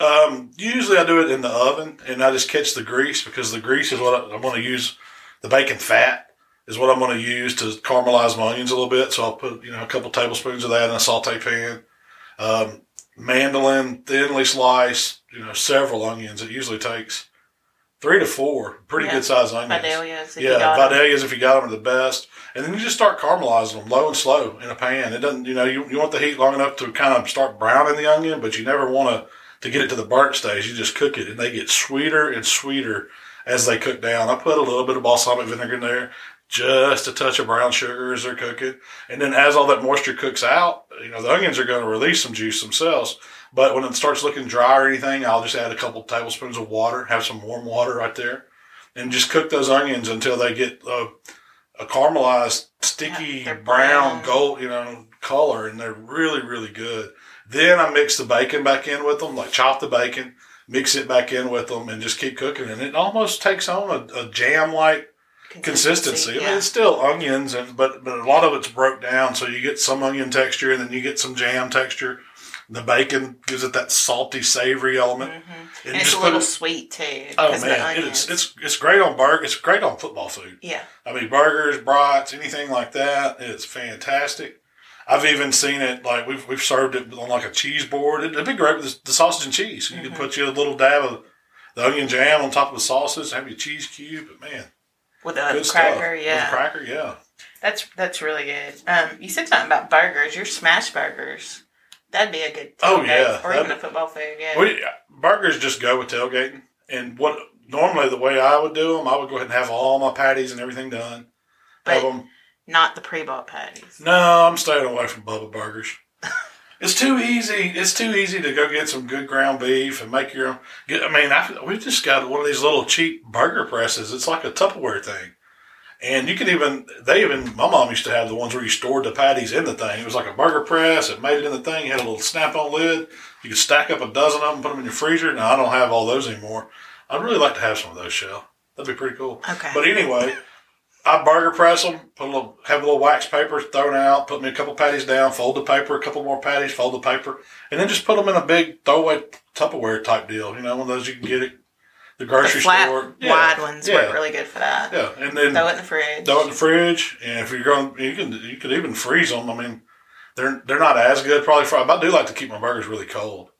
um, usually I do it in the oven, and I just catch the grease because the grease is what I, I'm going to use. The bacon fat is what I'm going to use to caramelize my onions a little bit. So I'll put you know a couple tablespoons of that in a saute pan. Um, mandolin, thinly sliced, you know, several onions. It usually takes three to four pretty Yeah. good sized onions. Vidalias. If you Yeah. Vidalias if you got them are the best. And then you just start caramelizing them low and slow in a pan. It doesn't, you know, you, you want the heat long enough to kind of start browning the onion, but you never want to to get it to the burnt stage. You just cook it, and they get sweeter and sweeter as they cook down. I put a little bit of balsamic vinegar in there, just a touch of brown sugar as they're cooking, and then as all that moisture cooks out, you know, the onions are going to release some juice themselves. But when it starts looking dry or anything, I'll just add a couple tablespoons of water, have some warm water right there and just cook those onions until they get uh, a caramelized, sticky brown, brown. gold, you know, color, and they're really, really good. Then I mix the bacon back in with them, like chop the bacon, mix it back in with them, and just keep cooking. And it almost takes on a, a jam-like consistency. I mean, it's still onions, and but but a lot of it's broke down, so you get some onion texture, and then you get some jam texture. The bacon gives it that salty, savory element. Mm-hmm. And, And it's just a little it- sweet too. Oh man, it's it's it's great on burger. It's great on football food. yeah. I mean, burgers, brats, anything like that. It's fantastic. I've even seen it like we've we've served it on like a cheese board. It, it'd be great with the, sausage and cheese. You Mm-hmm. could put you a little dab of the onion jam on top of the sausage, have your cheese cube. But man, With a good cracker, stuff. yeah. With a cracker, yeah. That's that's really good. Um, you said something about burgers. Your smash burgers. That'd be a good. Oh, yeah. or even a football food. Yeah. We, burgers just go with tailgating. And what normally the way I would do them, I would go ahead and have all my patties and everything done. Have them. Not the pre-bought patties. No, I'm staying away from Bubba Burgers. It's too easy. It's too easy to go get some good ground beef and make your own. Get, I mean, I, we just got one of these little cheap burger presses. It's like a Tupperware thing, and you can even they even my mom used to have the ones where you stored the patties in the thing. It was like a burger press. It made it in the thing. You had a little snap-on lid. You could stack up a dozen of them, put them in your freezer. Now I don't have all those anymore. I'd really like to have some of those, Shell. That'd be pretty cool. Okay. But anyway, I burger press them, put a little, have a little wax paper thrown out, put me a couple patties down, fold the paper, a couple more patties, fold the paper, and then just put them in a big throwaway Tupperware type deal. You know, one of those you can get at the the grocery flat, store. wide ones yeah. work really good for that. Yeah, and then Throw it in the fridge. throw it in the fridge, and if you're going, you can you could even freeze them. I mean, they're they're not as good probably. For, I do like to keep my burgers really cold,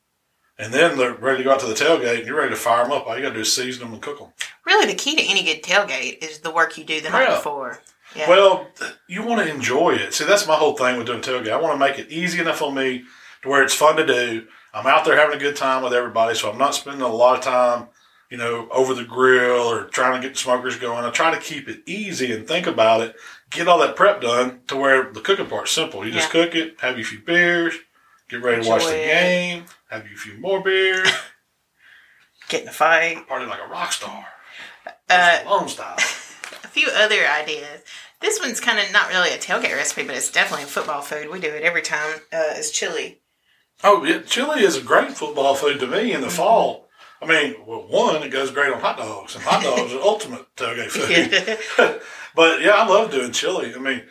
and then they're ready to go out to the tailgate, and you're ready to fire them up. All you got to do is season them and cook them. Really, the key to any good tailgate is the work you do the night Yeah. before. Yeah. Well, you want to enjoy it. See, that's my whole thing with doing tailgate. I want to make it easy enough on me to where it's fun to do. I'm out there having a good time with everybody, so I'm not spending a lot of time, you know, over the grill or trying to get the smokers going. I try to keep it easy and think about it. Get all that prep done to where the cooking part's simple. You just cook it, have you a few beers, get ready to watch Enjoy the it. game, have you a few more beers, Get in a fight. party like a rock star, Uh, Lone style. a few other ideas. This one's kind of not really a tailgate recipe, but it's definitely a football food. We do it every time. Uh, is chili. Oh, yeah, chili is a great football food to me in the Mm-hmm. fall. I mean, well, one, it goes great on hot dogs, and hot dogs are ultimate tailgate food. but yeah, I love doing chili. I mean,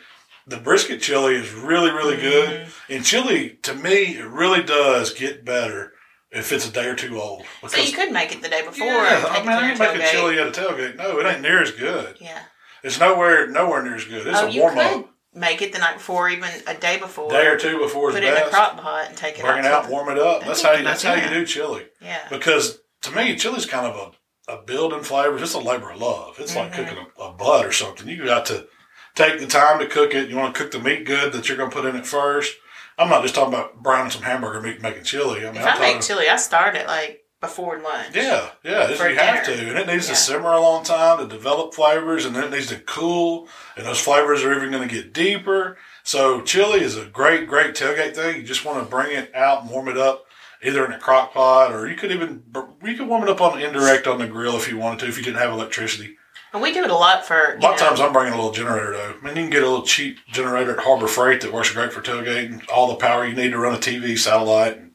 the brisket chili is really, really good. Mm-hmm. And chili, to me, it really does get better if it's a day or two old. So you could make it the day before. yeah, I mean, it I your making tailgate. chili at a tailgate. No, it ain't near as good. Yeah. It's nowhere, nowhere near as good. It's oh, a warm up. make it the night before, even a day before. Day or two before Put it in a crock pot and take it Bring it out. out, to the- warm it up. That's how you, that's how you do chili. Yeah. Because to me, chili's kind of a, a building flavor. It's a labor of love. It's like Mm-hmm. cooking a, a butt or something. You got to take the time to cook it. You want to cook the meat good that you're going to put in it first. I'm not just talking about browning some hamburger meat and making chili. I mean, If I'm I make chili, I start it like before lunch. yeah, yeah, you have to, and it needs Yeah. to simmer a long time to develop flavors, and then it needs to cool, and those flavors are even going to get deeper. So chili is a great, great tailgate thing. You just want to bring it out and warm it up, either in a crock pot, or you could even you could warm it up on indirect on the grill if you wanted to, if you didn't have electricity. And we do it a lot for. A lot of times I'm bringing a little generator though. I mean, you can get a little cheap generator at Harbor Freight that works great for tailgating. All the power you need to run a TV, satellite, and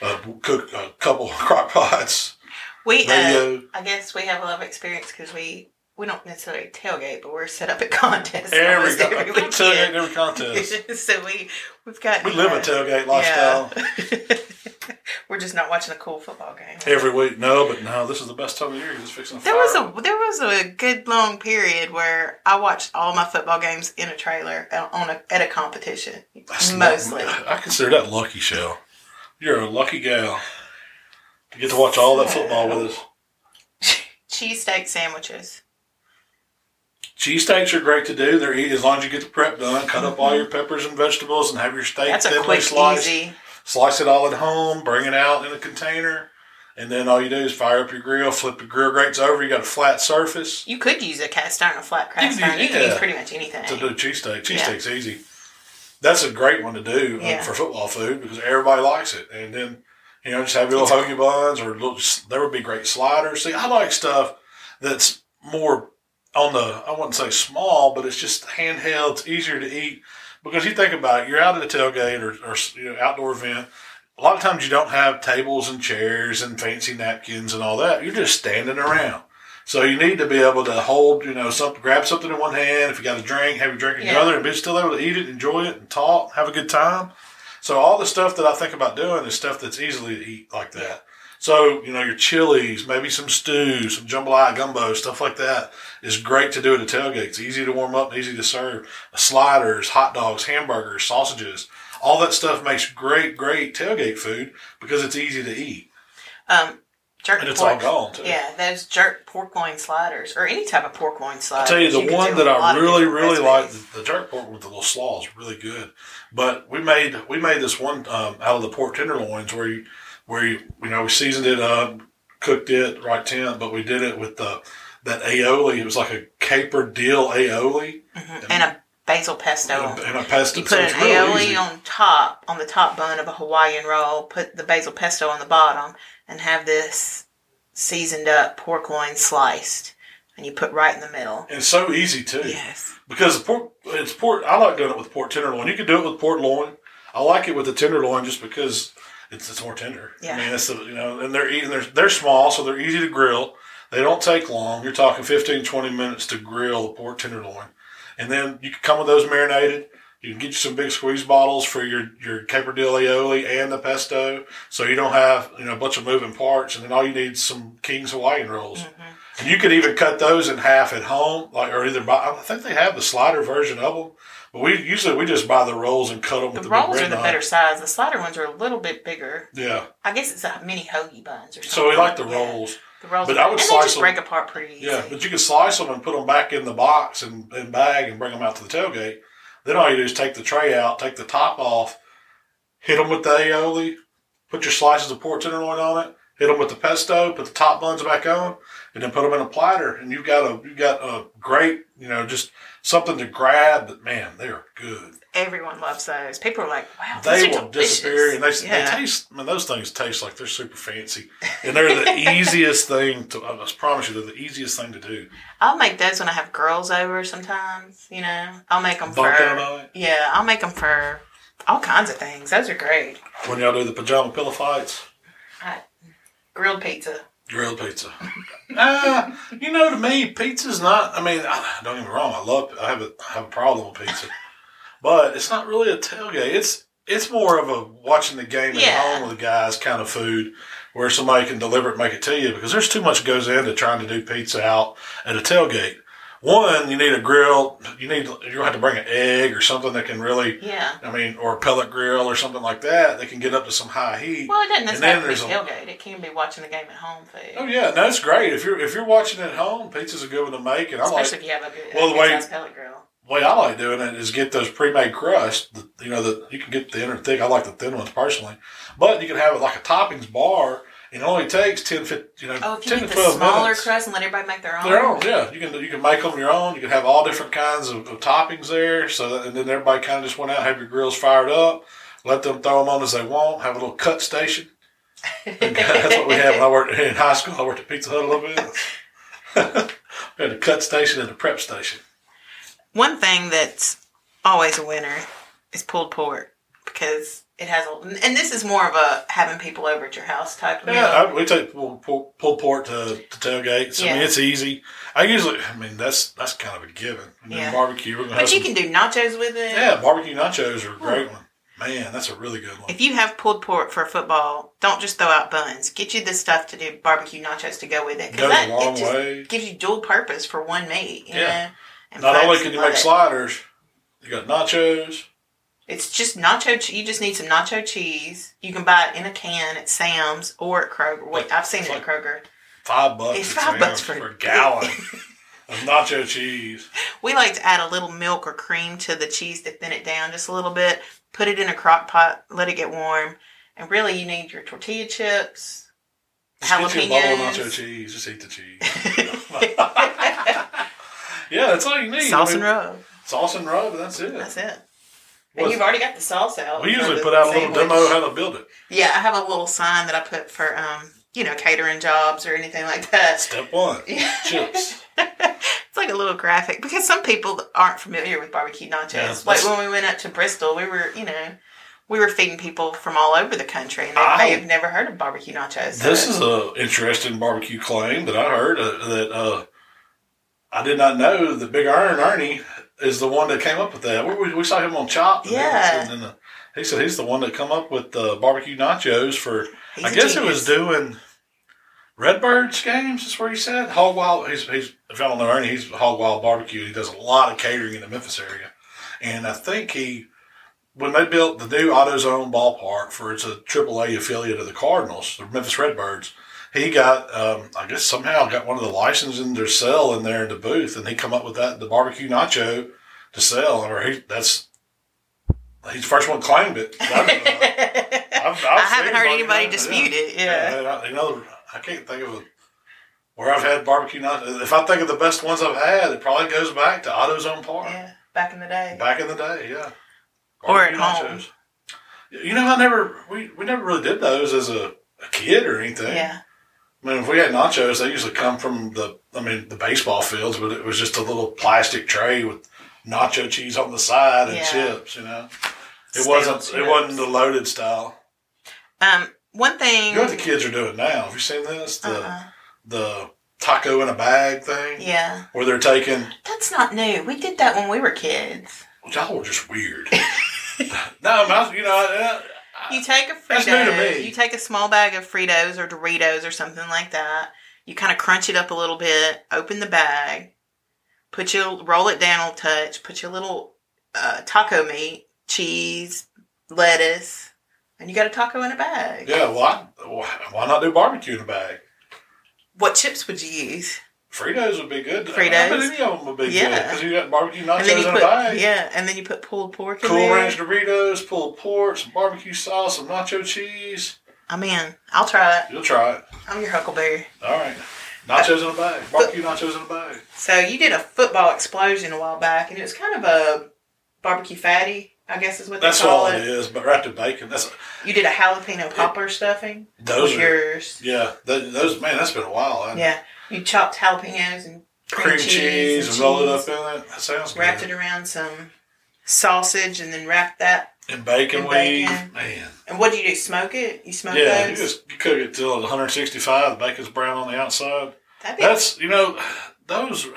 uh, cook a couple crock pots. we. Uh. I guess we have a lot of experience because we we don't necessarily tailgate, but we're set up at contests Every, almost co- every tailgate, every contest. so we we've got. We live uh, a tailgate lifestyle Yeah. we're just not watching a cool football game. every week. No, but no, this is the best time of year. It's fixing There was a there was a good long period where I watched all my football games in a trailer uh, on a, at a competition. That's Mostly. not- I consider that lucky, Shell. You're a lucky gal. to get to watch all that football with us. Cheesesteak sandwiches. Cheesesteaks are great to do. They're easy as long as you get the prep done. Cut up all your peppers and vegetables and have your steak That's thinly quick, sliced. easy. Slice it all at home, bring it out in a container, and then all you do is fire up your grill, flip the grill grates over. You got a flat surface You could use a cast iron, a flat cast iron. use- You can use pretty much anything. to do cheesesteak. Yeah. Cheesesteak's easy. That's a great one to do uh, Yeah. for football food because everybody likes it. And then, you know, just have your little hoagie buns or little, there would be great sliders. See, I like stuff that's more on the, I wouldn't say small, but it's just handheld. It's easier to eat because you think about it, you're out at a tailgate or, or you know, outdoor event. A lot of times you don't have tables and chairs and fancy napkins and all that. You're just standing around. So you need to be able to hold, you know, something, grab something in one hand. If you got a drink, have your drink in the other, and be still able to eat it, enjoy it, and talk, have a good time. So all the stuff that I think about doing is stuff that's easily to eat like that. So, you know, your chilies, maybe some stew, some jambalaya gumbo, stuff like that is great to do at a tailgate. It's easy to warm up and easy to serve. Sliders, hot dogs, hamburgers, sausages, all that stuff makes great, great tailgate food because it's easy to eat. Um, jerk And it's pork. all gone too. Yeah, those jerk pork loin sliders or any type of pork loin sliders. I tell you, the can one that I really, really like the, the jerk pork with the little slaw is really good. But we made we made this one um, out of the pork tenderloins where you where you you know we seasoned it up, cooked it right temp, but we did it with the that aioli. It was like a caper dill aioli Mhm. and a basil pesto. and a, and a pesto. You put it's an aioli on top, on the top bun of a Hawaiian roll, put the basil pesto on the bottom, and have this seasoned up pork loin sliced. And you put right in the middle. And so easy too. Yes. Because pork, it's pork. I like doing it with pork tenderloin. You can do it with pork loin. I like it with the tenderloin just because it's it's more tender. Yeah. I mean, it's the, you know, and they're eating. They're they're small, so they're easy to grill. They don't take long. You're talking 15, 20 minutes to grill the pork tenderloin, and then you can come with those marinated. You can get you some big squeeze bottles for your your caper dill aioli and the pesto, so you don't have you know a bunch of moving parts. And then all you need is some King's Hawaiian rolls. Mm-hmm. And you could even cut those in half at home, like or either buy. I think they have the slider version of them, but we usually we just buy the rolls and cut them The with the, rolls are the better size. The slider ones are a little bit bigger. Yeah, I guess it's a mini hoagie buns or something. so we like the rolls. The rolls, But I would and they slice just them- break apart pretty easy. Yeah, but you can slice them and put them back in the box and, and bag and bring them out to the tailgate. Then all you do is take the tray out, take the top off, hit them with the aioli, put your slices of pork tenderloin on it, hit them with the pesto, put the top buns back on, and then put them in a platter. And you've got a you've got a great you know just something to grab. But man, they are good. Everyone loves those. People are like, "Wow, They will delicious." disappear, and they, yeah. they taste. I mean, those things taste like they're super fancy, and they're the easiest thing to. I promise you, they're the easiest thing to do. I'll make those when I have girls over. Sometimes, you know, I'll make them Bunk for. out on it. Yeah, I'll make them for all kinds of things. Those are great. When y'all do the pajama pillow fights, Grilled pizza. grilled pizza. Ah, you know, to me, pizza's not. I mean, I, don't get me wrong. I love. I have a I have a problem with pizza, but it's not really a tailgate. It's it's more of a watching the game at Yeah. home with the guys kind of food, where somebody can deliver it, and make it to you. Because there's too much goes into trying to do pizza out at a tailgate. One, you need a grill. You need you're have to bring an egg or something that can really. Yeah. I mean, or a pellet grill or something like that that can get up to some high heat. Well, it doesn't necessarily then have to be tailgate. It can be watching the game at home food. Oh yeah, no, it's great. If you're if you're watching at home, pizza's a good one to make. And I like Especially if you have a good, Well, a the way- pellet grill. The way I like doing it is get those pre-made crusts. You know, that you can get the inner thick. I like the thin ones personally, but you can have it like a toppings bar, and it only takes 10, 15, you know, Oh, if you ten to the twelve smaller minutes. crust and let everybody make their own. Their own, yeah. You can you can make them your own. You can have all different kinds of, of toppings there. So that, and then everybody kind of just went out, have your grills fired up, let them throw them on as they want. Have a little cut station. That's what we had when I worked in high school. I worked at Pizza Hut a little bit. we had a cut station and a prep station. One thing that's always a winner is pulled pork because it has a, and this is more of a having people over at your house type of meal. Yeah, I, we take pulled, pulled pork to, to tailgates. I mean, Yeah. it's easy. I usually, I mean, that's that's kind of a given. Yeah. barbecue, but you some, can do nachos with it. yeah, barbecue nachos are a great one. Man, that's a really good one. If you have pulled pork for football, don't just throw out buns. Get you the stuff to do barbecue nachos to go with it. Goes that, a long it just way. gives you dual purpose for one meat. Yeah. Know? And Not only can you make it. sliders, you got nachos. It's just nacho. You just need some nacho cheese. You can buy it in a can at Sam's or at Kroger. Wait, I've seen it at Kroger. Five bucks. It's five bucks Sam's for- a gallon of nacho cheese. We like to add a little milk or cream to the cheese to thin it down just a little bit. Put it in a crock pot, let it get warm, and really you need your tortilla chips, Just get you a bowl of Jalapenos. nacho cheese. Just eat the cheese. yeah, that's all you need. sauce I mean, and rub. Sauce and rub. That's it. That's it. And you've already got the sauce out. we usually put out a little sandwich. demo how to build it. Yeah, I have a little sign that I put for um, you know, catering jobs or anything like that. Step one, Yeah. chips. it's like a little graphic because some people aren't familiar with barbecue nachos. Yeah, like when we went up to Bristol, we were, you know, we were feeding people from all over the country, and they I- may have never heard of barbecue nachos. so- This is a interesting barbecue claim that I heard uh, that uh, I did not know that Big Iron Ernie is the one that came up with that. We, we, saw him on Chop. Yeah. And then, uh, He said he's the one that come up with the barbecue nachos for. He's I guess it was doing Redbirds games. Is where he said Hog Wild. He's, he's if y'all don't know Ernie, he's Hog Wild Barbecue. He does a lot of catering in the Memphis area, and I think he when they built the new AutoZone ballpark for it's a AAA affiliate of the Cardinals, the Memphis Redbirds. He got, um, I guess somehow got one of the licenses in their cell in there in the booth, and he come up with that the barbecue nacho to sell. Or he that's he's the first one claimed it. I've, I've, I've I haven't heard anybody dispute it. Yeah. and I- you know, I can't think of a, where I've had barbecue nacho. If I think of the best ones I've had, it probably goes back to AutoZone Park. Yeah, back in the day. Back in the day, yeah. Or at Barbecue home. You know, I never we, we never really did those as a, a kid or anything. Yeah. I mean, if we had nachos, they usually come from the I mean the baseball fields, but it was just a little plastic tray with nacho cheese on the side and Yeah. chips. You know, it Stale wasn't chips. it wasn't the loaded style. Um, one thing. You know what the kids are doing now? Have you seen this? The Uh-uh. the taco in a bag thing, Yeah, where they're taking. that's not new. We did that when we were kids. Y'all were just weird. no, I- you know, You take a That's new to Frito, me. you take a small bag of Fritos or Doritos or something like that. You kind of crunch it up a little bit, open the bag, put your roll it down a touch, put your little uh, taco meat, cheese, lettuce, and you got a taco in a bag. yeah. I, why not do barbecue in a bag? What chips would you use? Fritos would be good. I Fritos? bet any of them would be good Yeah. because you got barbecue nachos and then you in put a bag. yeah, and then you put pulled pork in Cool there. Ranch Doritos, pulled pork, some barbecue sauce, some nacho cheese. I'm in. I'll try it. You'll try it. I'm your Huckleberry. All right. Nachos in a bag. Barbecue nachos in a bag. So you did a football explosion a while back, and it was kind of a barbecue fatty, I guess is what they That's call all it. it is, but wrapped in bacon. That's You did a jalapeno popper stuffing. those are yours. yeah. Those, those man, that's been a while. Yeah, you chopped jalapenos and Cream, cheese, and roll it up in it. That sounds Wrapped good. it around some sausage, and then wrapped that. And bacon and weave, man. And what do you do? Smoke it? You smoke it. Yeah, you just you cook it till it's 165. The bacon's brown on the outside. That's you know those.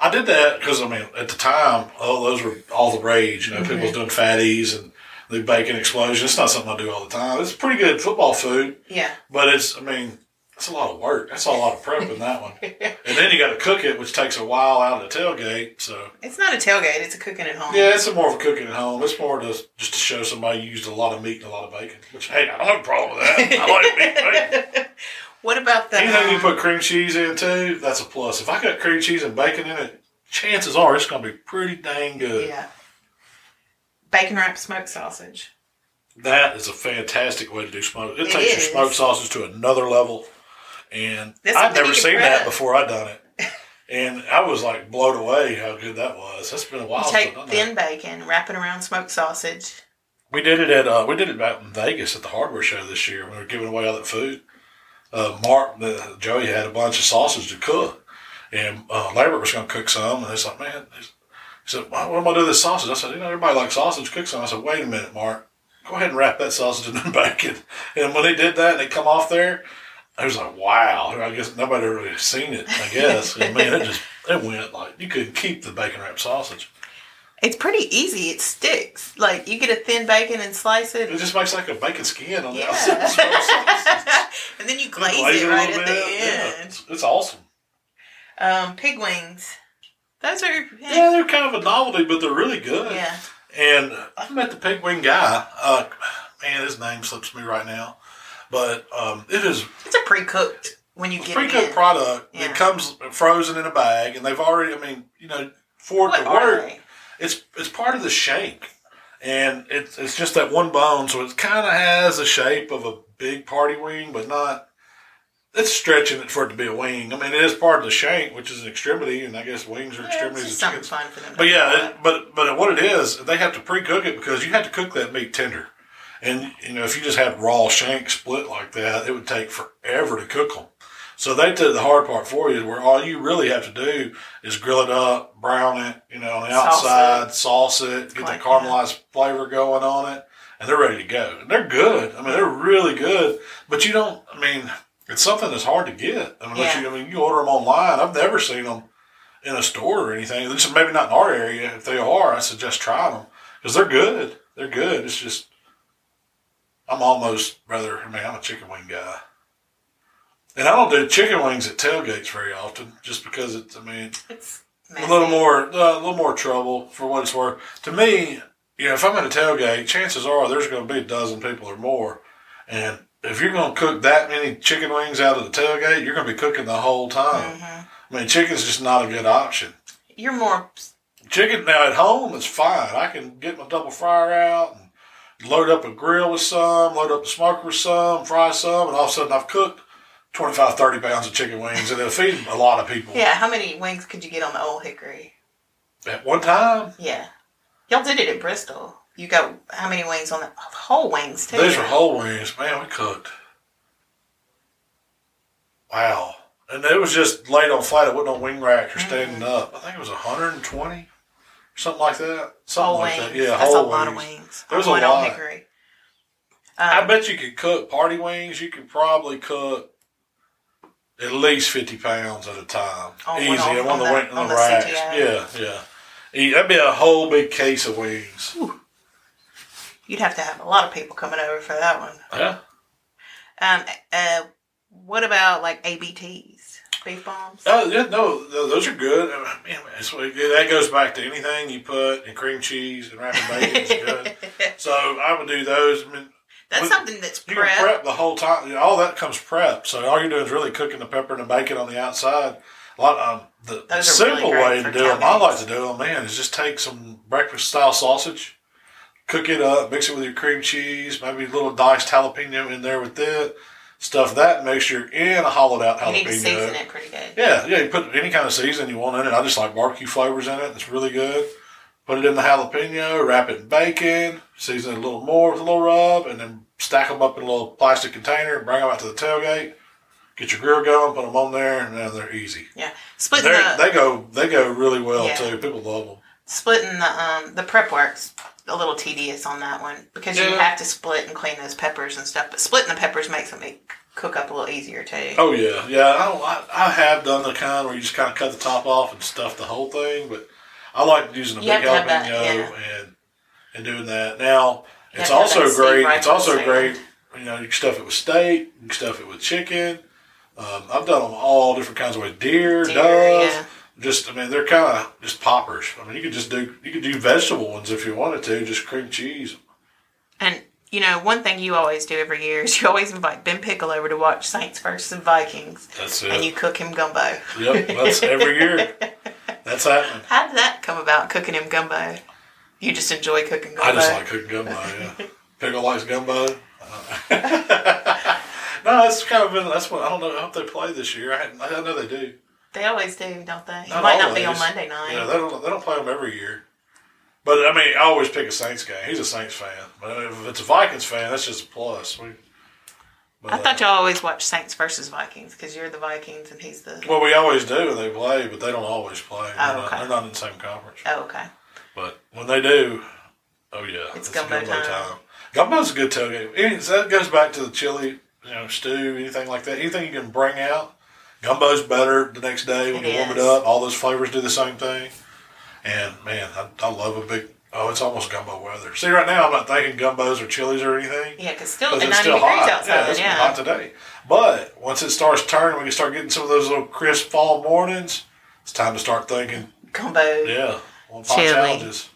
I did that because I mean at the time, oh, those were all the rage. You know, mm-hmm. people was doing fatties and the bacon explosion. It's not something I do all the time. It's pretty good football food, yeah. but it's I mean it's a lot of work. That's a lot of prep in that one. And then you got to cook it, which takes a while out of the tailgate. So It's not a tailgate; it's a cooking at home. yeah, it's a more of a cooking at home. It's more to just to show somebody you used a lot of meat and a lot of bacon. Which hey, I don't have a problem with that. I like meat. Bacon. What about the? Anything you um, put cream cheese in too, that's a plus. If I got cream cheese and bacon in it, chances are it's going to be pretty dang good. Yeah. Bacon wrapped smoked sausage. That is a fantastic way to do smoke. It, It takes is. your smoked sausage to another level, and I'd something never seen prep. that before I'd done it, and I was like blown away how good that was. That's been a while You take thin that. bacon, wrap it around smoked sausage. We did it at uh, we did it out in Vegas at the hardware show this year. We were giving away all that food. Uh, Mark, the, Joey had a bunch of sausage to cook, and uh, Lambert was going to cook some, and he's like, man. He said, "Why- "What am I doing with this sausage?" I said, "You know, everybody likes sausage. Cook some." I said, "Wait a minute, Mark. Go ahead and wrap that sausage in the bacon." And when they did that, and they come off there, I was like, "Wow!" I guess nobody really seen it. I guess, and man, it just it went like you couldn't keep the bacon wrapped sausage. It's pretty easy. It sticks. Like you get a thin bacon and slice it. It just makes like a bacon skin on the Yeah. outside. the sausage. and then you glaze Glaze it a right at the bit. Yeah, end. it's, it's awesome. Um, pig wings. Those are Yeah, they're kind of a novelty, but they're really good. yeah. And I met the pig wing guy. Uh, man, his name slips me right now, but um, it is It's a pre-cooked when you get pretty it good in. product. Yeah. It comes frozen in a bag, and they've already. I mean, you know, for it to work, it's it's part of the shank, and it's it's just that one bone, so it kind of has the shape of a big party wing, but not. It's stretching it for it to be a wing. I mean, it is part of the shank, which is an extremity, and I guess wings are Yeah, it's extremities. of something fun for them. But yeah, it, but but what it is, they have to pre-cook it because you have to cook that meat tender, and you know if you just had raw shank split like that, it would take forever to cook them. So they did the hard part for you, where all you really have to do is grill it up, brown it, you know, on the Sauce outside, sauce it, get Like that caramelized flavor going on it, and they're ready to go. And they're good. I mean, they're really good. But you don't. I mean, it's something that's hard to get. I mean, Yeah. you, I mean, you order them online. I've never seen them in a store or anything. This is maybe not in our area. If they are, I suggest trying them because they're good. they're good. It's just I'm almost rather. I mean, I'm a chicken wing guy, and I don't do chicken wings at tailgates very often, just because it's. I mean, It's a little more, uh, a little more trouble for what it's worth. To me, you know, if I'm at a tailgate, chances are there's going to be a dozen people or more, and if you're going to cook that many chicken wings out of the tailgate, you're going to be cooking the whole time. Mhm. I mean, chicken's just not a good option. You're more. Chicken now at home is fine. I can get my double fryer out and load up a grill with some, load up the smoker with some, fry some, and all of a sudden I've cooked 25, 30 pounds of chicken wings, and it'll feed a lot of people Yeah, how many wings could you get on the old hickory? at one time. Yeah. Y'all did it at Bristol. You got how many wings on the oh, whole wings too? These are whole wings. Man, we cooked. Wow. And it was just laid on flat. It wasn't on wing racks or standing mm-hmm. up. I think it was 120, something like that. Something whole like wings. that. Yeah, That's whole a lot of wings. wings. There's on a lot. hickory. I Um, bet you could cook party wings. You could probably cook at least 50 pounds at a time. On Easy. one- on, on the, the- on on the the racks. CTO. Yeah, yeah. That'd be a whole big case of wings. You'd have to have a lot of people coming over for that one. Yeah. Um, uh, what about like ABTs, beef bombs? Oh, yeah, no, th- those are good. I mean, that goes back to anything you put in cream cheese and wrapping bacon is good. So I would do those. I mean, That's What- something that's you prep. can prep the whole time. You all that comes prep. So all you're doing is really cooking the pepper and the bacon on the outside. A lot. Um, the, are really simple way to do them, I like to do them, man, is just take some breakfast style sausage, cook it up, mix it with your cream cheese, maybe a little diced jalapeno in there with it. Stuff that mixture in a hollowed out jalapeno. You need to season it pretty good. Yeah, yeah, you put any kind of seasoning you want in it. I just like barbecue flavors in it. It's really good. Put it in the jalapeno, wrap it in bacon, season it a little more with a little rub, and then stack them up in a little plastic container, and bring them out to the tailgate, get your grill going, put them on there, and then they're easy. Yeah, splitting the they go they go really well Yeah. too. People love them. splitting the um the prep works a little tedious on that one because you have to split and clean those peppers and stuff. But splitting the peppers makes them make, cook up a little easier too. Oh yeah, yeah. I, don't- I I have done the kind where you just kind of cut the top off and stuff the whole thing, but I like using a You big jalapeno yeah. and and doing that. Now it's have to have also great. right It's also great. You know, you can stuff it with steak. You can stuff it with chicken. Um, I've done them all different kinds of ways. Deer, Deer, dove. yeah. Just, I mean, they're kind of just poppers. I mean, you could just do you could do vegetable ones if you wanted to, just cream cheese. And you know, one thing you always do every year is you always invite Ben Pickle over to watch Saints versus Vikings, That's it. and you cook him gumbo. yep, that's every year. That's happening. How did that come about? Cooking him gumbo? You just enjoy cooking gumbo. I just like cooking gumbo. Yeah, pickle likes gumbo. no, that's kind of been. That's what I don't know. I hope they play this year. I, I know they do. They always do, don't they? It Not might not be on always. Monday night. Yeah, they don't. They don't play them every year. But I mean, I always pick a Saints game. He's a Saints fan. But if it's a Vikings fan, that's just a plus. We, but, I thought uh, y'all always watch Saints versus Vikings because you're the Vikings and he's the. Well, we always do when they play, but they don't always play. They're, Oh, not, okay. they're not in the same conference. Oh, okay. But when they do, oh yeah, It's a gumbo time. Gumbo's a good tailgate. That goes back to the chili, you know, stew, anything like that. Anything you can bring out. Gumbo's better the next day when It you warm it up. All those flavors do the same thing. And man, I, I love a big. Oh, it's almost gumbo weather. See, right now I'm not thinking gumbos or chilies or anything. Yeah, because still it's 90 still degrees hot. outside. Yeah, it's Yeah. hot today. But once it starts turning, we can start getting some of those little crisp fall mornings. It's time to start thinking. Gumbo. Yeah, one pot Chili. challenges.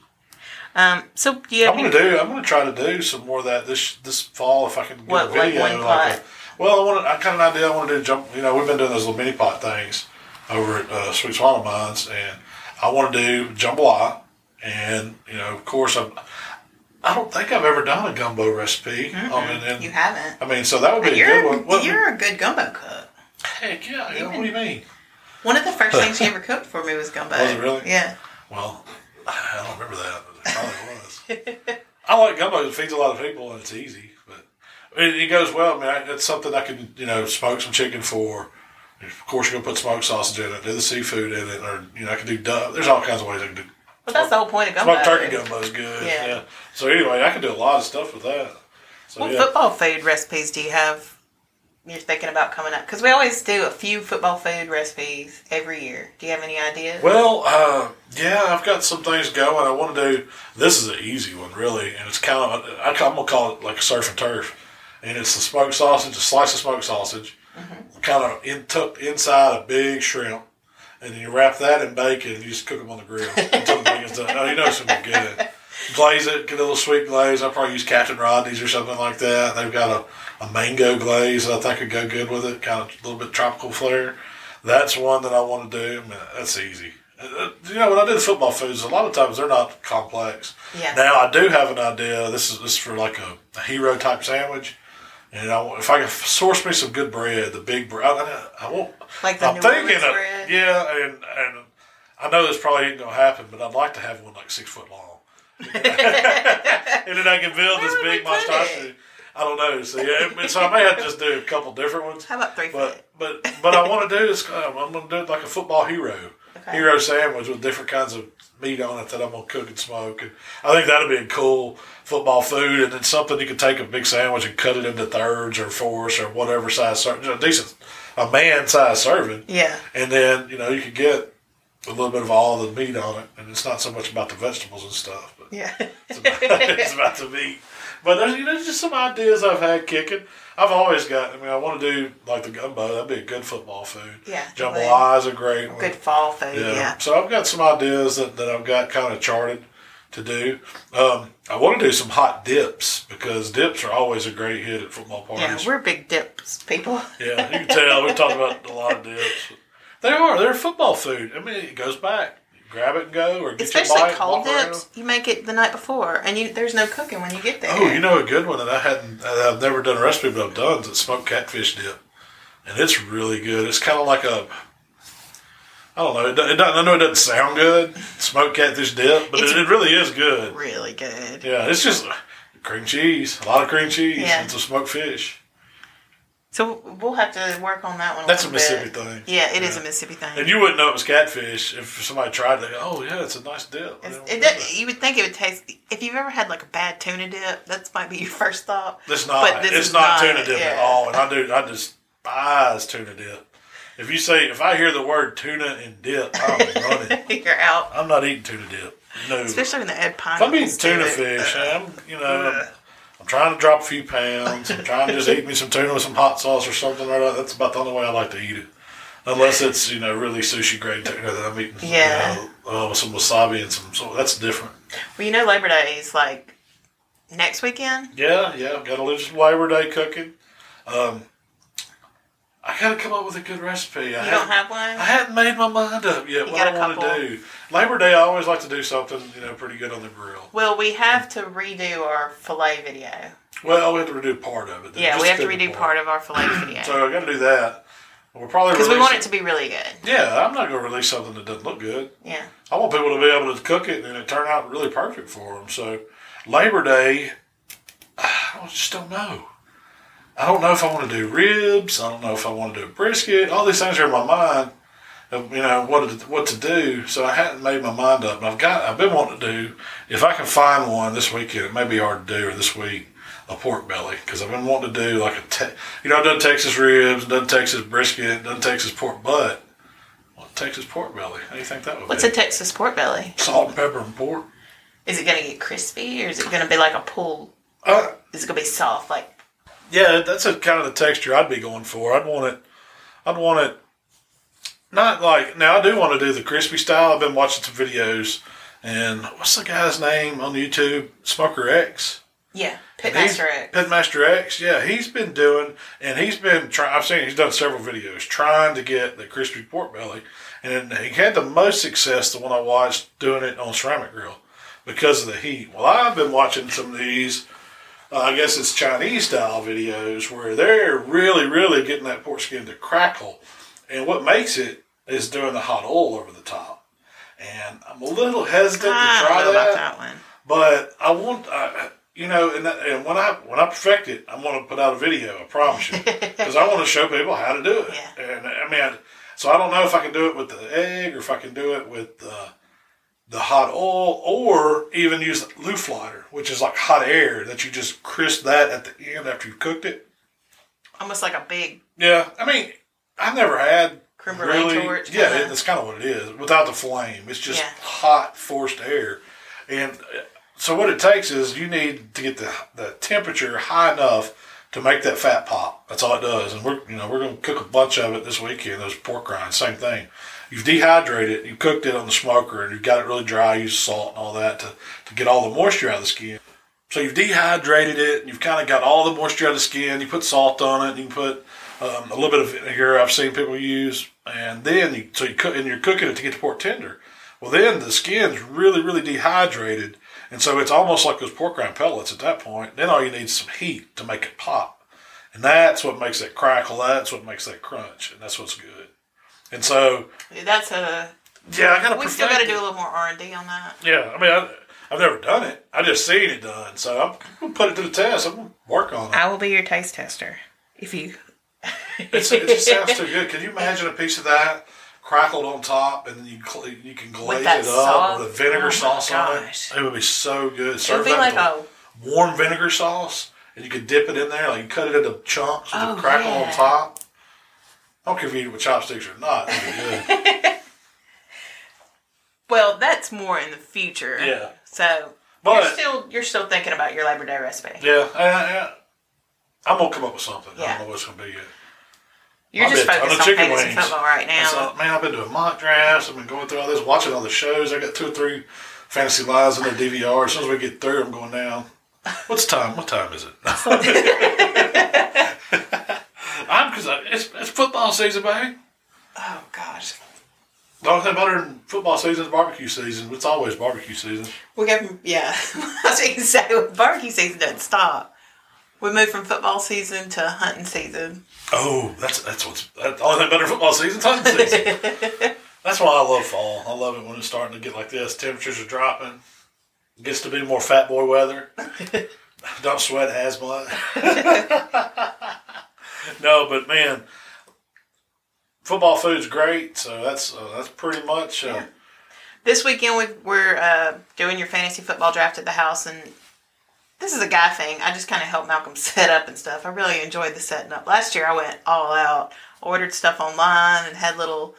Um. So yeah, I'm gonna do. I'm gonna try to do some more of that this this fall if I can get What, a like video. one like pot? a, well, I want. I kind of an idea. I want to do jump. You know, we've been doing those little mini pot things over at uh, Sweet Swine O' Mine's, and I want to do jambalaya. And you know, of course, I'm. I don't think I've ever done a gumbo recipe. I mean, and, You haven't. I mean, so that would be a You're good one. What, you're a good gumbo cook. heck yeah! yeah, what do you mean? One of the first things you ever cooked for me was gumbo. Was it really? Yeah. Well, I don't remember that, but it probably was. I like gumbo. It feeds a lot of people and it's easy, but it, it goes well. I mean, I, it's something I can, you know, smoke some chicken for. Of course, you're gonna put smoked sausage in it, do the seafood in it, or you know, I can do dove. There's all kinds of ways I can do. But that's the whole point of gumbo. Smoked turkey gumbo is good. Yeah. Yeah. So anyway, I can do a lot of stuff with that. So What yeah. football food recipes do you have you're thinking about coming up? Because we always do a few football food recipes every year. Do you have any ideas? Well, uh, yeah, I've got some things going. I want to do. This is an easy one, really, and it's kind of. I, I'm gonna call it like a surf and turf, and it's the smoked sausage, a slice of smoked sausage, kind of in, tucked inside a big shrimp, and then you wrap that in bacon and you just cook them on the grill until the bacon's done. Oh, you know it's gonna be good. Glaze it, get a little sweet glaze. I probably use Captain Rodney's or something like that. They've got a, a mango glaze that I think would go good with it, kind of a little bit tropical flair. That's one that I want to do. I mean, that's easy. Uh, You know, when I do the football foods, a lot of times they're not complex. Yeah. Now I do have an idea. This is this is for like a, a hero type sandwich, and I, if I can source me some good bread, the big bread, I, I won't. Like the I'm New thinking Orleans of bread? yeah, and and I know this probably ain't gonna happen, but I'd like to have one like six foot long, and then I can build this Where big monstrosity. I don't know. So yeah, so I may have to just do a couple different ones. How about three foot? But but but I want to do this. um, I'm going to do it like a football hero, Okay. hero sandwich with different kinds of meat on it that I'm going to cook and smoke. And I think that'll be cool football food, and then something you could take a big sandwich and cut it into thirds or fourths or whatever size, ser- a decent, a man size serving. Yeah. And then you know you could get a little bit of all the meat on it, and it's not so much about the vegetables and stuff, but Yeah. it's about, it's about the meat. But there's you know just some ideas I've had kicking. I've always got. I mean, I want to do like the gumbo. That'd be a good football food. Yeah, jambalaya is a great one. Good fall food. Yeah. Yeah. So I've got some ideas that, that I've got kind of charted to do. Um, I want to do some hot dips because dips are always a great hit at football parties. Yeah, we're big dips people. Yeah, you can tell we talk about a lot of dips. They are. They're football food. I mean, it goes back. You grab it and go, or get Especially your bite. cold walk around. dips, you make it the night before, and you there's no cooking when you get there. Oh, you know a good one that I hadn't, that I've never done a recipe, but I've done is a smoked catfish dip, and it's really good. It's kind of like a, I don't know, it, it I know it doesn't sound good, smoked catfish dip, but it, it really is good. really good. Yeah, it's just cream cheese, a lot of cream cheese, Yeah. and some smoked fish. So we'll have to work on that one. That's a Mississippi bit. thing. Yeah, it is Yeah. a Mississippi thing. And you wouldn't know it was catfish if somebody tried it. Go, oh yeah, it's a nice dip. It don't does, know you would think it would taste. If you've ever had like a bad tuna dip, that's might be your first thought. that. It's not. But this it's is not, not, tuna dip at all. And I do. I just despise tuna dip. If you say if I hear the word tuna and dip, I'm running. You're out, I'm not eating tuna dip. No. especially when the Ed Pine. If I'm eating tuna fish, I'm you know I'm, I'm trying to drop a few pounds. I'm trying to just eat me some tuna with some hot sauce or something. Like that. That's about the only way I like to eat it. Unless it's you know really sushi grade tuna that I'm eating. Yeah. You know, uh, with some wasabi and some. So that's different. Well, you know, Labor Day is like next weekend. Yeah, yeah. Got to lose some Labor Day cooking. Um, I got to come up with a good recipe. I You hadn't- don't have one. I hadn't made my mind up yet. You what I want to do. Labor Day, I always like to do something you know pretty good on the grill. Well, we have to redo our fillet video. Well, we have to redo part of it. Yeah, Just we have to redo part of our fillet video So I got to do that. We'll probably because we want it to be really good. Yeah, I'm not going to release something that doesn't look good. Yeah. I want people to be able to cook it and it turn out really perfect for them. So Labor Day, I just don't know. I don't know if I want to do ribs. I don't know if I want to do a brisket. All these things are in my mind. Of, you know what to, what to do. So I hadn't made my mind up. I've got. I've been wanting to do. If I can find one this weekend, it may be hard to do or this week. A pork belly because I've been wanting to do like a, te- you know, I've done Texas ribs, done Texas brisket, done Texas pork butt. What Texas pork belly? How do you think that would What's be? What's a Texas pork belly? Salt and pepper and pork. Is it going to get crispy or is it going to be like a pulled? Uh, Is it going to be soft? Like yeah, that's a kind of the texture I'd be going for. I'd want it. I'd want it. Not like now. I do want to do the crispy style. I've been watching some videos, and what's the guy's name on YouTube? Smoker X. yeah, Pitmaster X. Pitmaster X. Yeah, he's been doing, and he's been trying. I've seen he's done several videos trying to get the crispy pork belly, and he had the most success. The one I watched doing it on ceramic grill because of the heat. Well, I've been watching some of these. Uh, I guess it's Chinese style videos where they're really, really getting that pork skin to crackle, and what makes it is doing the hot oil over the top. And I'm a little hesitant I to try that. that one. But I want, uh, you know, and, that, and when I when I perfect it, I'm going to put out a video. I promise you, because I want to show people how to do it. Yeah. And I mean, so I don't know if I can do it with the egg or if I can do it with the the hot oil, or even use Looftlighter, which is like hot air that you just crisp that at the end after you've cooked it. Almost like a big Yeah, I mean, I've never had creme brulee torch. Yeah, kinda. it, that's kind of what it is. Without the flame, it's just Yeah. hot, forced air. And so what it takes is you need to get the the temperature high enough to make that fat pop. That's all it does. And we're you know we're going to cook a bunch of it this weekend. Those pork rinds, same thing. You've dehydrated it, you cooked it on the smoker, and you've got it really dry. Use salt and all that to, to get all the moisture out of the skin. So you've dehydrated it, and you've kind of got all the moisture out of the skin. You put salt on it. and You put um, a little bit of vinegar. I've seen people use, and then you so you cook and you're cooking it to get the pork tender. Well, then the skin's really really dehydrated, and so it's almost like those pork rind pellets at that point. Then all you need is some heat to make it pop, and that's what makes that crackle. That's what makes that crunch, and that's what's good. And so That's a. yeah, I got to. We still got to do a little more R and D on that. Yeah, I mean, I, I've never done it. I just seen it done, so I'm gonna put it to the test. I'm gonna work on it. I will be your taste tester if you. It's, it just sounds too good. Can you imagine a piece of that crackled on top, and then you cl- you can glaze it up sauce? with a vinegar Oh my sauce on it? It would be so good. It would be like a. warm vinegar sauce, and you could dip it in there. Like you cut it into chunks with Oh, the crackle yeah. on top. I don't care if you eat it with chopsticks or not. It'd be good. Well, that's more in the future. Yeah. So But- you're still you're still thinking about your Labor Day recipe. yeah, I, I, I'm gonna come up with something. I don't know what's gonna be yet. You're I just bet ton focused on chicken fantasy wings. football right now. So, man, I've been doing mock drafts. I've been going through all this, watching all the shows. I got two or three fantasy lives in the DVR. As soon as we get through, I'm going down. What's time? What time is it? I'm because it's, it's football season, baby. oh gosh, The only thing better than football season is barbecue season. It's always barbecue season. we go from yeah. I was going to say barbecue season doesn't stop. We move from football season to hunting season. Oh, that's that's what's that's the only thing better than football season. is Hunting season. that's why I love fall. I love it when it's starting to get like this. Temperatures are dropping. It gets to be more fat boy weather. Don't sweat as much. no, but man, football food's great. So that's uh, that's pretty much. Uh, This weekend we, we're uh, doing your fantasy football draft at the house, and this is a guy thing. I just kind of helped Malcom set up and stuff. I really enjoyed the setting up. Last year I went all out, ordered stuff online, and had little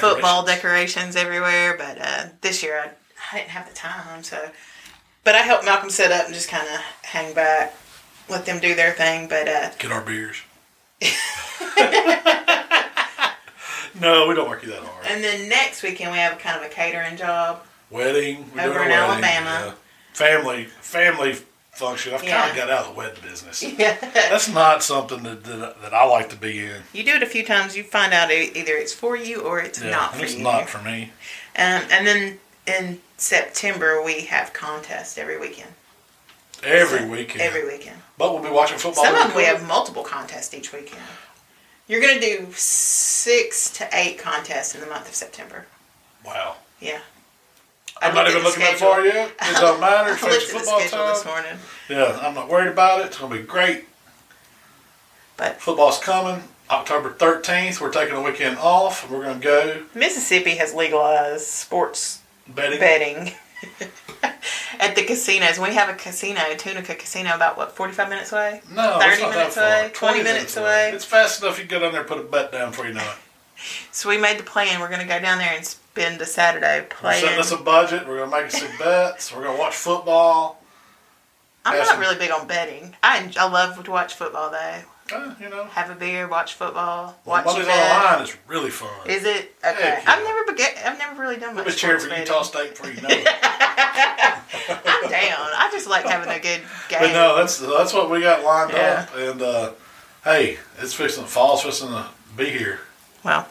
football decorations everywhere. But uh, this year I, I didn't have the time, so. But I helped Malcom set up and just kind of hang back, let them do their thing. But uh, Get our beers. No, we don't work you that hard. and then next weekend we have kind of a catering job. Wedding. We're Over in wedding, Alabama. yeah. Family family function. I've kind of got out of the wedding business. Yeah. That's not something that, that, that I like to be in. You do it a few times, you find out either it's for you or it's Yeah, not for it's you. not for me. Um, and then in September we have contests every weekend. Every So, weekend. Every weekend. But we'll be watching football. Some of them we have multiple contests each weekend. You're gonna do six to eight contests in the month of September. Wow. Yeah. I I'm not looked even looking that schedule. far yet. It don't matter. I It's looked it's at the football schedule this time. morning. Yeah, I'm not worried about it. It's going to be great. But Football's coming. October 13th, we're taking a weekend off. and We're going to go Mississippi has legalized sports betting. betting at the casinos. We have a casino, Tunica Casino, about what, 45 minutes away? No, 30 it's not minutes away, 20 minutes away. It's fast enough. You can go down there and put a bet down before you know it. So we made the plan. We're going to go down there and spend a Saturday We're playing. setting us a budget. We're going to make some bets. We're going to watch football. I'm not some- really big on betting. I, I love to watch football though. Uh, you know, Have a beer, watch football, watch Mondays bet. online is really fun. Is it okay? Yeah. I've never beget, I've never really done We'll much be cheering for. Utah State before you know it. I'm down. I just like having a good game. But no, that's that's what we got lined Yeah. up. And uh, hey, it's fixing. Fall's fixing to be here. well,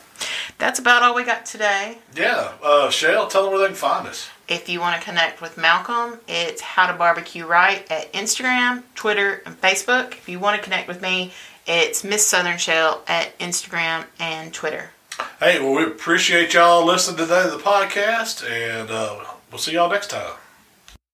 that's about all we got today. Yeah, uh, Shell, tell them where they can find us. If you want to connect with Malcom, it's How to Barbecue Right at Instagram, Twitter, and Facebook. If you want to connect with me, it's Miss Southern Shell at Instagram and Twitter. Hey, well, we appreciate y'all listening today to the podcast, and uh, we'll see y'all next time.